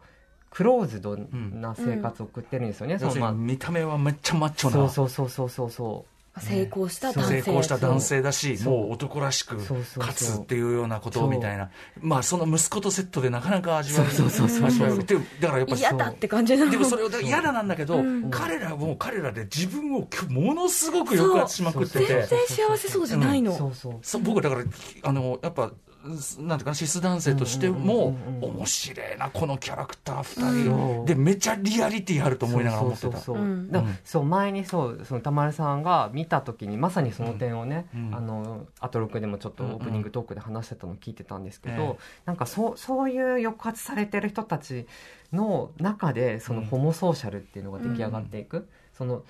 クローズドな生活を送ってるんですよね、要するそのまに見た目はめっちゃマッチョあ、な。そうそうそうそうそう。そ成功した男性。成功した男性だしもう男らしく勝つっていうようなことみたいな。まあその息子とセットでなかなか味わえるそうそうそうそう味わえるでだからやっぱり嫌だって感じなの。でもそれ嫌だなんだけど、うん。彼らも彼らで自分をものすごく抑圧しまくってて。全然幸せそうじゃないの、うそうそうそう僕だからあのやっぱなんていうかなシス男性としてもうんうんうんうん。面白いなこのキャラクターうん2人でめちゃリアリティあると思いながら思ってたそう。そうそううん。だからそう前にそうその田丸さんが見た時にまさにその点をね、うん。あのアトロクでもちょっとオープニングトークで話してたの聞いてたんですけど、ええなんかそうそういう抑圧されてる人たちの中でそのうん。ホモソーシャルっていうのが出来上がっていく、その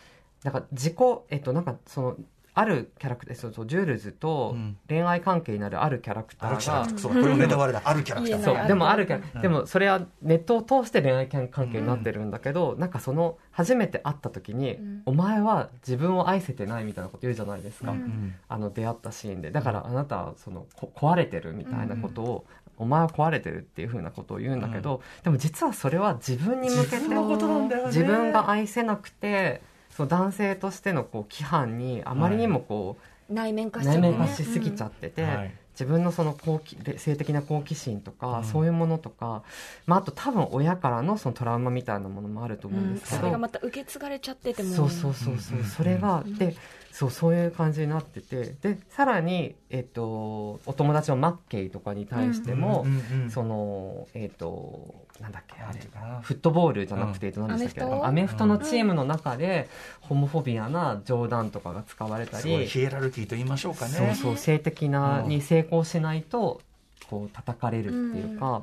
なんか自己えっとなんかそのあるキャラクターそうそうジュールズとうん。恋愛関係になるあるキャラクタあるキャラーがクターそうこれもネタバレだ。あるキャラクター。そう。でもあるけど、うん。でもそれはネットを通して恋愛関係になってるんだけど、なんかその初めて会った時に、うん。お前は自分を愛せてないみたいなこと言うじゃないですか、うん。うんあの出会ったシーンで。だからあなたはそのこ壊れてるみたいなことを、お前は壊れてるっていうふうなことを言うんだけど、でも実はそれは自分に向けて自分のことなんだよね。自分が愛せなくてそう男性としてのこう規範にあまりにもこう、内面化し内面化しすぎちゃってて、はい自分のその好奇で性的な好奇心とか、うん。そういうものとか、まあ、あと多分親からのそのトラウマみたいなものもあると思うんですけど、それがまた受け継がれちゃってても。そうそうそうそう、うん。それが、うん。でそうそういう感じになっててでさらに、えっと、お友達のマッケイとかに対しても、うんうんうんそのえっとなんだっけあれ。フットボールじゃなくて、えっと何でしたっけアメフト？アメフトのチームの中で、ホモフォビアな冗談とかが使われたすごいり、ヒエラルキーと言いましょうかね。そうそう性的なうんに成功しないとこう叩かれるっていうか、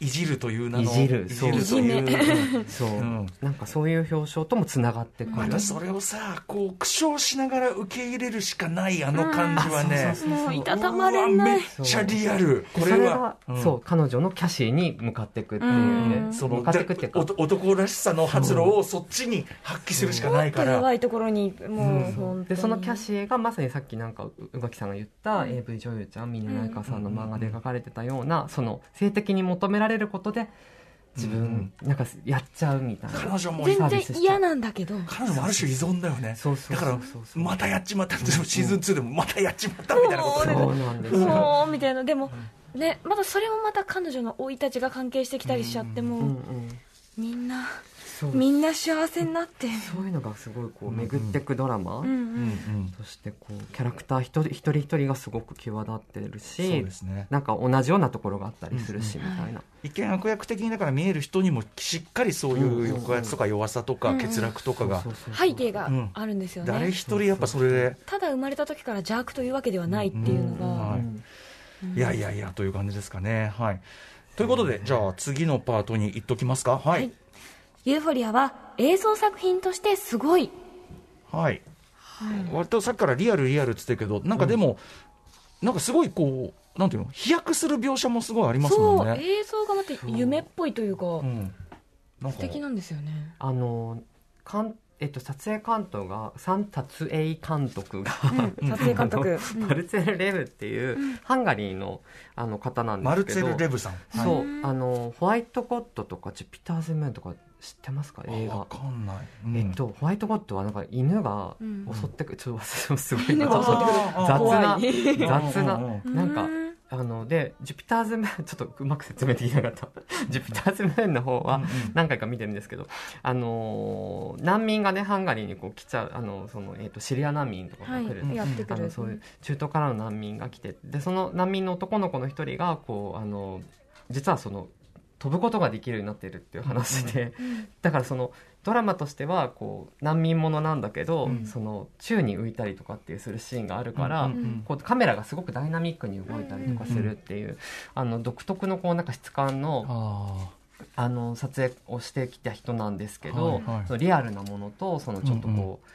いじるという名のいじる。いじるという。そう、う。ん。なんかそういう表彰ともつながってくる、またそれをさこう苦笑しながら受け入れるしかないあの感じはね。そうそうそう。もう。いたたまれなうわめいっちゃリアル。こそれれはが、そう。彼女のキャシーに向かっていくっていうね、うん。その向かっていくっていうか。男らしさの発露をそっちに発揮するしかないから。弱いところにもう本当にでそのキャシーがまさにさっきなんかう宇垣さん。が言った AV 女優ちゃん峰内香さんの漫画で描かれてたようなその性的に。求められることで自分なんかやっちゃうみたいな。彼女も全然嫌なんだけど。彼女もある種依存だよね。そうそうそうだからまたやっちまったでもシーズン2でもまたやっちまったみたいなことでそうなんですよ。もうみたいな。でもねまだそれもまた彼女の生い立ちが関係してきたりしちゃっても、うんうん。みんなみんな幸せになって。そういうのがすごいこう巡ってくドラマ、うんそしてこうキャラクター一人一人一人がすごく際立ってるそうしですね。なんか同じようなところがあったりするし、うんみたいな、一見悪役的にだから見える人にもしっかりそういう抑圧とか弱さとかうん。欠落とかが。背景があるんですよね、誰一人やっぱそれで。ただ生まれた時から邪悪というわけではないっていうのが、うんはい。いやいやいやという感じですかね。はい。ということでじゃあ次のパートに行っときますか。はい。はいユーフォリアは映像作品としてすごい。はい、割とさっきからリアルリアルっつってるけどなんかでも、なんかすごいこうなんていうの？飛躍する描写もすごいありますもそう。んね映像がまた夢っぽいというか、うん。なんか。素敵なんですよね。あのかんえっと、撮影監督がサン撮影監督が、うん。撮影監督。マルツェル・レブっていう、ハンガリーのあの方なんマルツですけど。ェル・レブさん。そう、うんあのホワイトゴッドとかジュピターズ・ムーンとか知ってますか？映わ画かんない、うん。えっと、ホワイトゴッドはなんか犬がうん。襲ってくる、ちょっと忘れす。ごい。犬が。襲ってくる雑怖ない。雑な、うんうんなんかうん。あのでジュピターズムーン ちょっとうまく説明できなかった。ジュピターズムーンの方はうんうん。何回か見てるんですけど、あのー難民がねハンガリーにこう来ちゃうあのその、えー、とシリア難民とかはが来る、いやってくる。あのそういう中東からの難民が来てでその難民の男の子の一人がこうあの実はその飛ぶことができるようになっているっていう話で、だからそのドラマとしてはこう難民ものなんだけど、うん。その宙に浮いたりとかっていうするシーンがあるから、うんうんこうカメラがすごくダイナミックに動いたりとかするっていう、あの独特のこうなんか質感のああの撮影をしてきた人なんですけど、はいはい。そのリアルなものとそのちょっとこう、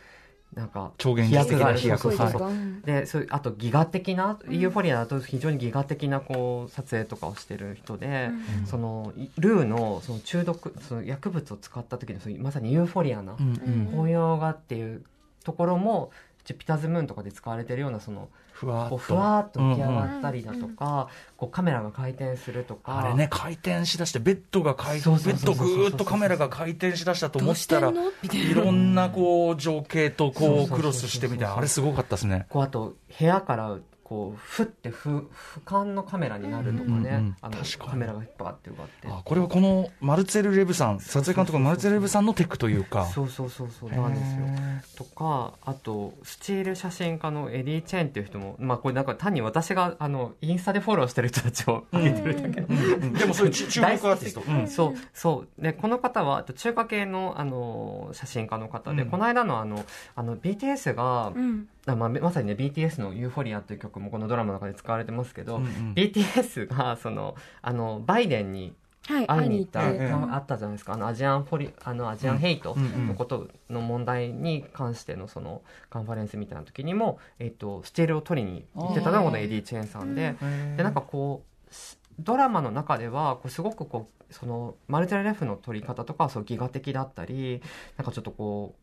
なんか超現飛躍がある飛躍そうそうそうそういう。でそういうあとギガ的な、ユーフォリアだと非常にギガ的なこう撮影とかをしてる人で、うん。そのいルーのその中毒その薬物を使った時のそのまさにユーフォリアなーうん。うん。紅葉画っていうところもジュピターズムーンとかで使われてるようなそのふわっふわっと浮き上がったりだとか、こうカメラが回転するとか。あれね回転しだしてベッドが回そうベッドぐーっとカメラが回転しだしたとど思ったらいいろんなこう情景とこうクロスしてみたいなあれすごかったですね。こうあと部屋からこうふってふ俯瞰のカメラになるとかね、うんうんうん。あのカメラがバーって動ってあこれはこのマルツェル・レブさん撮影監督のマルツェル・レブさんのテクというか。そうそうそうそうなんですよ。とかあとスチール写真家のエディ・チェーンっていう人もまあこれなんか単に私があのインスタでフォローしてる人たちを挙げてるだけ。ど、うんうん。でもそういう注 注目アーティスト。うん。そうそう。でこの方は中華系のあの写真家の方で、うん。この間のあのあの BTS が、うんあまあ、まさにね BTS の「ユーフォリア」という曲もこのドラマの中で使われてますけど、うんうん。BTS がそのあのバイデンにはい会いに行った、会いあったじゃないですか。あのアジアンフォリあのアジアンヘイトのことの問題に関してのそのカンファレンスみたいな時にも、えっとスチールを取りに行ってたのがこのエディ・チェーンさんで、でなんかこうしドラマの中ではこうすごくこうそのマルテレレフの撮り方とかはそうギガ的だったりなんかちょっとこう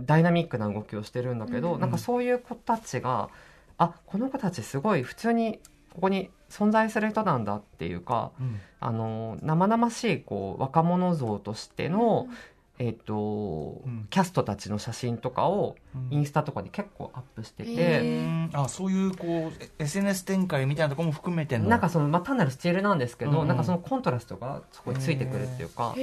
ダイナミックな動きをしてるんだけど、うんなんかそういう子たちがあこの子たちすごい普通にここに存在する人なんだっていうかうん。あの生々しいこう若者像としての、えっとうん。キャストたちの写真とかをうん。インスタとかに結構アップしてて。あそういうこう SNS 展開みたいなところも含めての。なんかその、まあ、単なるスチールなんですけど、うんうん。なんかそのコントラストがそこについてくるっていうか、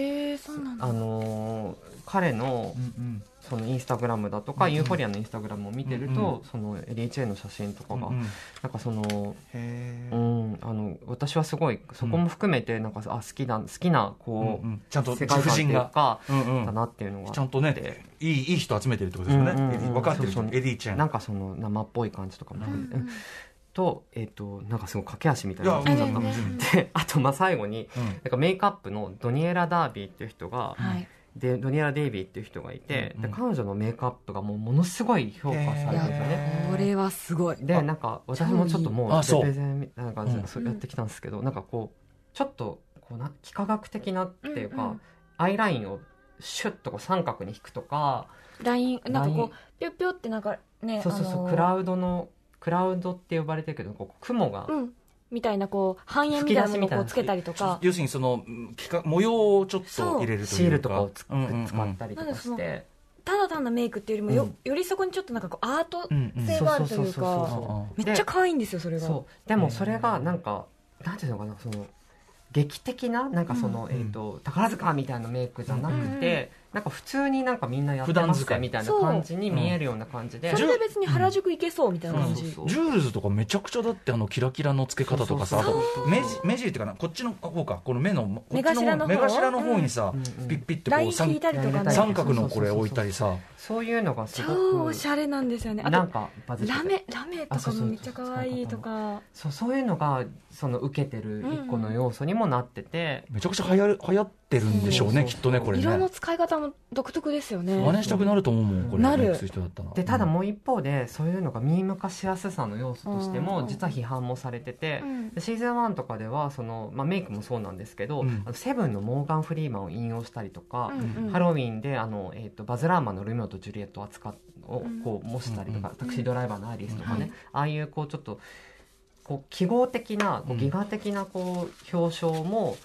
あのー彼のうんうんそのインスタグラムだとか、うんユーフォリアのインスタグラムを見てると、うんうそのエディ・チェンの写真とかが、うんうん。なんかその、うん、あの私はすごいそこも含めてなんか、あ好きな好きなこう、うんうん。ちゃんと世界観っていうか、だなっていうのが。ちゃんとねいいいい人集めてるってことですよね、うんうんうん。エディ分かってる人。そうそう。エディちゃん。なんかその生っぽい感じとかもと,、えっとなんかすごい駆け足みたいな。感じだったであとまあ最後にうん。なんかメイクアップのドニエラ・デイヴィーっていう人が、はいでドニエラ・デイビーっていう人がいて、うんうん。で彼女のメイクアップがもうものすごい評価されてるんですよね。これはすごい。でなんか私もちょっともうあそう。レペゼンみたいな感じうん。でそうやってきたんですけど、なんかこうちょっとこうな幾何学的なっていうか、うんうん。アイラインをシュッとこう三角に引くとか、ラインなんかこうピョッピョってなんかねそうそうそう、あのー。クラウドのクラウドって呼ばれてるけどこう雲が、うんみたいなこう半円みたいなものをこうつけたりとか。要するにその模様をちょっと入れるというか。シールとかをつくうんうんうん。使ったりとかして、ただ単なメイクっていうよりもよ,、うん。よりそこにちょっとなんかこうアート性があるというかそめっちゃ可愛いんですよそれがそうでもそれがなんかなんていうのかなその劇的ななんかその、えー、と宝塚みたいなメイクじゃなくて、なんか普通になんかみんなやってます普段使い。みたいな感じに見えるような感じで、それで別に原宿行けそうみたいな感じ、そうそうジュールズとかめちゃくちゃだってあのキラキラの付け方とかさ目尻っていうかなこっちの方か。この目のこっち目頭の方目頭の方にさ、うんうんピッピッてこう引いたりとかね。三角のこれ置いたりさ。そういうのがすごく超おしゃれなんですよね。あとなんかラメラメとかもめっちゃ可愛いとか。そうそう。いうのがその受けてる一個の要素にもなってて、めちゃくちゃ流行る流行ってるんでしょうね、きっとねこれね。色の使い方も独特ですよね。真似したくなると思うもんこれ。なる。でただもう一方でそういうのがミーム化しやすさの要素としてうん。も実は批判もされてて、うん。でシーズン1とかではその、まあ、メイクもそうなんですけど、セブンのモーガン・フリーマンを引用したりとか、うんうん。ハロウィンであの、えー、とバズ・ラーマンの「ルミオとジュリエット」を扱っをうんこう模したりとか、うんタクシードライバーのアイリスとかね、うん。ああいうこうちょっとこう記号的なこううん。ギガ的なこう表彰も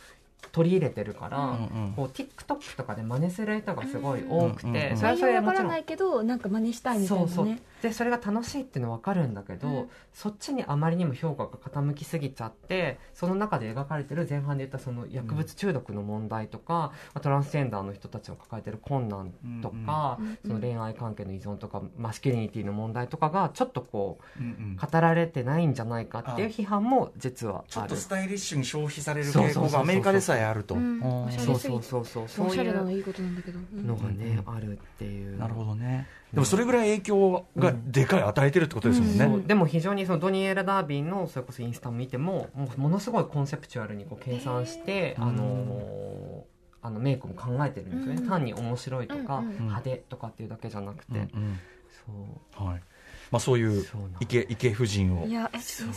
取り入れてるから、うんうん。こう TikTok とかで真似する人がすごい多くて、うんうんうんそれはそれでもちろん。内容わからないけどなんか真似したいみたいなね。そうそうでそれが楽しいっていうのは分かるんだけど、うん。そっちにあまりにも評価が傾きすぎちゃってその中で描かれてる前半で言ったその薬物中毒の問題とか、まあトランスジェンダーの人たちが抱えてる困難とか、うんうん。その恋愛関係の依存とかマスキュリニティの問題とかがちょっとこううんうん。語られてないんじゃないかっていう批判も実はある。ちょっとス。タイリッシュに消費される傾向がアメリカでさえあると、うん。うん。おしゃれそうそうそうそう。そういいいことなんだけど、うん。うのがね、うん。あるっていう。なるほどね。でもそれぐらい影響がでかい与えてるってことですもんね、うん。でも非常にそのドニー・エル・ダービーのそれこそインスタを見てももうものすごいコンセプチュアルにこう計算して、ーあのーあのメイクも考えてるんですよね、うん。単に面白いとか、うんうん。派手とかっていうだけじゃなくて、うんうん。そう。はい。まあ、そういうイケイケ布陣を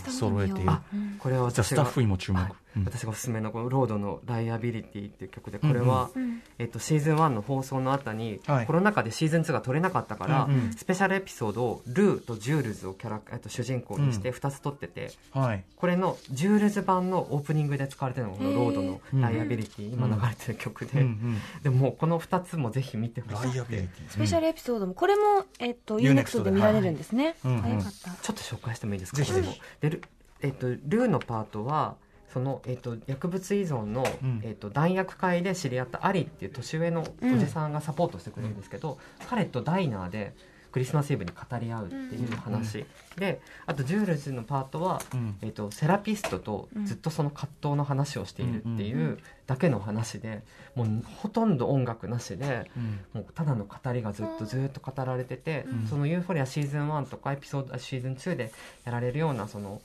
揃えて。いるこれはじゃあスタッフにも注目、私がおすすめのこのロードの「ライアビリティ」っていう曲でこれは、うんえっと、シーズン1の放送の後に、はい。コロナ禍でシーズン2が撮れなかったから、うんうん。スペシャルエピソードをルーとジュールズをキャラ、えっと、主人公にして2つ撮ってて、はい。これのジュールズ版のオープニングで使われてるのがロードの「ライアビリティ」今流れてる曲で、うんうん。でもうこの2つもぜひ見てほしいライアビリティ。スペシャルエピソードもこれも、えっと U-NEXT で。見られるんですね、はい。あよかった、ちょっと紹介してもいいですか？ぜひぜひ。これもでル,、えっとルーのパートはその、えっと薬物依存の、うん。えっと断薬会で知り合ったアリっていう年上のおじさんがサポートしてくれるんですけど、彼とダイナーでクリスマスイブに語り合うっていう話、であとジュールズのパートは、うん。えっとセラピストとずっとその葛藤の話をしているっていうだけの話でもうほとんど音楽なしで。うん。もうただの語りがずっとずっと語られてて、うん。そのユーフォリアシーズン1とかエピソードシーズン2でやられるようなその、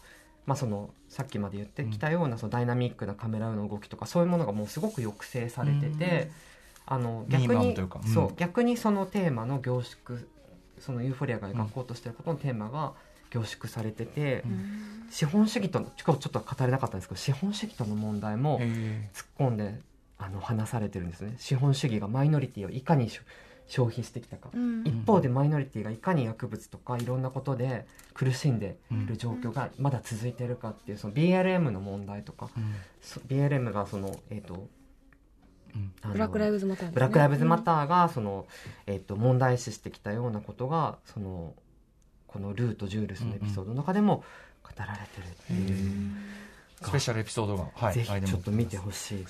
まあ、そのさっきまで言ってきたようなそのダイナミックなカメラの動きとかそういうものがもうすごく抑制されてて、あの逆にそう逆にそのテーマの凝縮そのユーフォリアが描こうとしてることのテーマが凝縮されてて、資本主義との今日ちょっと語れなかったんですけど資本主義との問題もへ突っ込んであの話されてるんですね。資本主義がマイノリティをいかに消費してきたか、うん。一方でマイノリティがいかに薬物とかいろんなことで苦しんでいる状況がまだ続いてるかっていうその BLM の問題とか、ーうん。そ BLM がそのえっ、とうん。あのブラック・ライブズ・マターブラック・ライブズ・マターがその、えっと問題視してきたようなことがそのこのルーとジュールスのエピソードの中でも語られてるっていう、スペシャルエピソードが、はい、ぜひちょっと見てほしい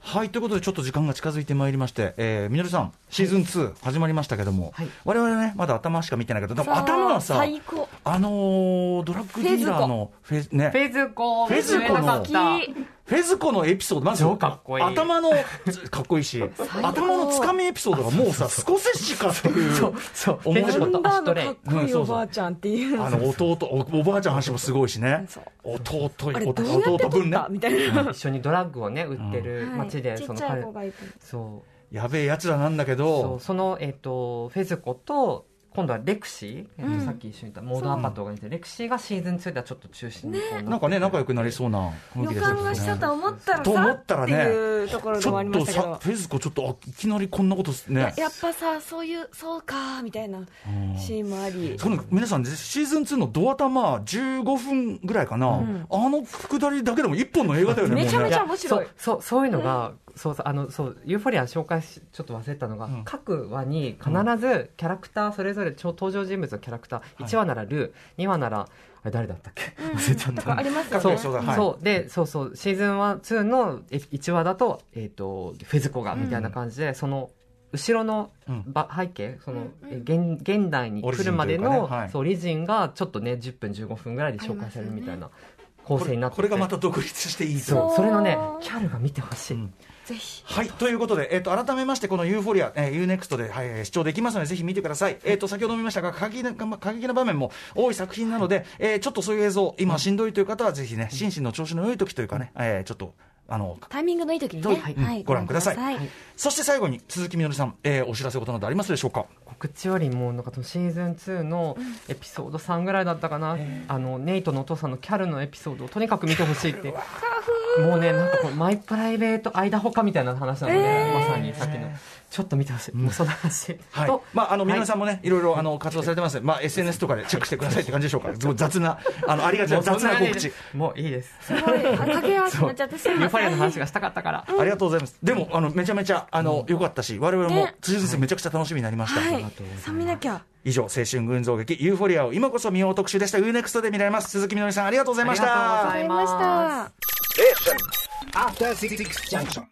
はい、ということで、ちょっと時間が近づいてまいりまして、えー、みのりさん、シーズン2始まりましたけども、はい。我々ね、まだ頭しか見てないけど、頭はさ、あのードラッグディーラーのフェズ、ね。フ、ェズコフェズコのフェズコのエピソード、まず、超かっこいい。頭の、かっこいいし、頭のつかみエピソードがもうさ、スコセッシかっていう、そうそう。面白いフェズコとナンバーのアシュトレイかっこいいおばあちゃんっていう。あの、弟、おおばあちゃんの話もすごいしね。弟、弟撮分ねった？みたいな、一緒にドラッグをね売ってる街で、その彼そう。やべえやつらなんだけど、その、えっとフェズコと今度はレクシー、さっき一緒に言ったモードアパトがいてレクシーがシーズン2ではちょっと中心になんかね、仲良くくなりそうな雰囲予気ですよね。感がしたと思ったらと思さったらねいうところちでもあょっとさりましたけど、フェズコちょっと、あいきなりこんなことすね。や。やっぱさそういうそうかみたいなうんシーンもあり。その皆さん、シーズン2のドア玉15分ぐらいかな、ん。あのくだりだけでも1本の映画だよね、めちゃめちゃ面白い。そうそういうのがそうそうあのそうユーフォリア紹介しちょっと忘れたのが、うん。各話に必ずキャラクターそれぞれ超登場人物のキャラクター、1話ならルー2話ならあれ誰だったっけ、忘れちゃった。ありますよね。そうそうだはい。そうでそうそうシーズン1 2の1話だと,、えー、とフェズコがみたいな感じで、その後ろのうん。ば背景その、うんえ現現代に来るまでオリねはい。そうオリジンがちょっとね10分15分ぐらいで紹介されるみたいな構成になってて。これがまた独立していいと。そうそれのねキャルが見てほしい、うんぜひはい。ということで、えっ、と、改めまして、このユーフォリア、えー、UNEXT で、はいえー視聴できますので、ぜひ見てください。えっ、と、先ほども言いましたが、過激な、過激な場面も多い作品なので、えーちょっとそういう映像、今しんどいという方は、ぜひね、心身の調子の良い時というかね、えーちょっと、あの、タイミングのいい時にね、はい。うん。ご覧ください。はい。そして最後に、鈴木みのりさん、えーお知らせことなどありますでしょうか？告知よりもなんかシーズン2のエピソード3ぐらいだったかな、あのネイトのお父さんのキャルのエピソードをとにかく見てほしいって。もうねなんかこうマイプライベートアイダホかみたいな話なので、まさにさっきのちょっと見てほしい、もうその話、はい。と、まあ、あの、みのりさんもね、い。ろいろ、あのの、活動されてます。のでまあ、SNS とかでチェックしてくださいって感じでしょうか。雑な、あの、ありがちな雑な告知。もういいです。すごい駆け足になっちゃってすいません。ユーフォリアの話がしたかったから、ありがとうございます。でも、あの、めちゃめちゃ、あの、良かったし、我々もね、次シーズンめちゃくちゃ楽しみになりました。はい。見なきゃ。以上、青春群像劇、ユーフォリアを今こそ見よう特集でした。 U-NEXT で見られます。鈴木みのりさん、ありがとうございましありがとうござい。ました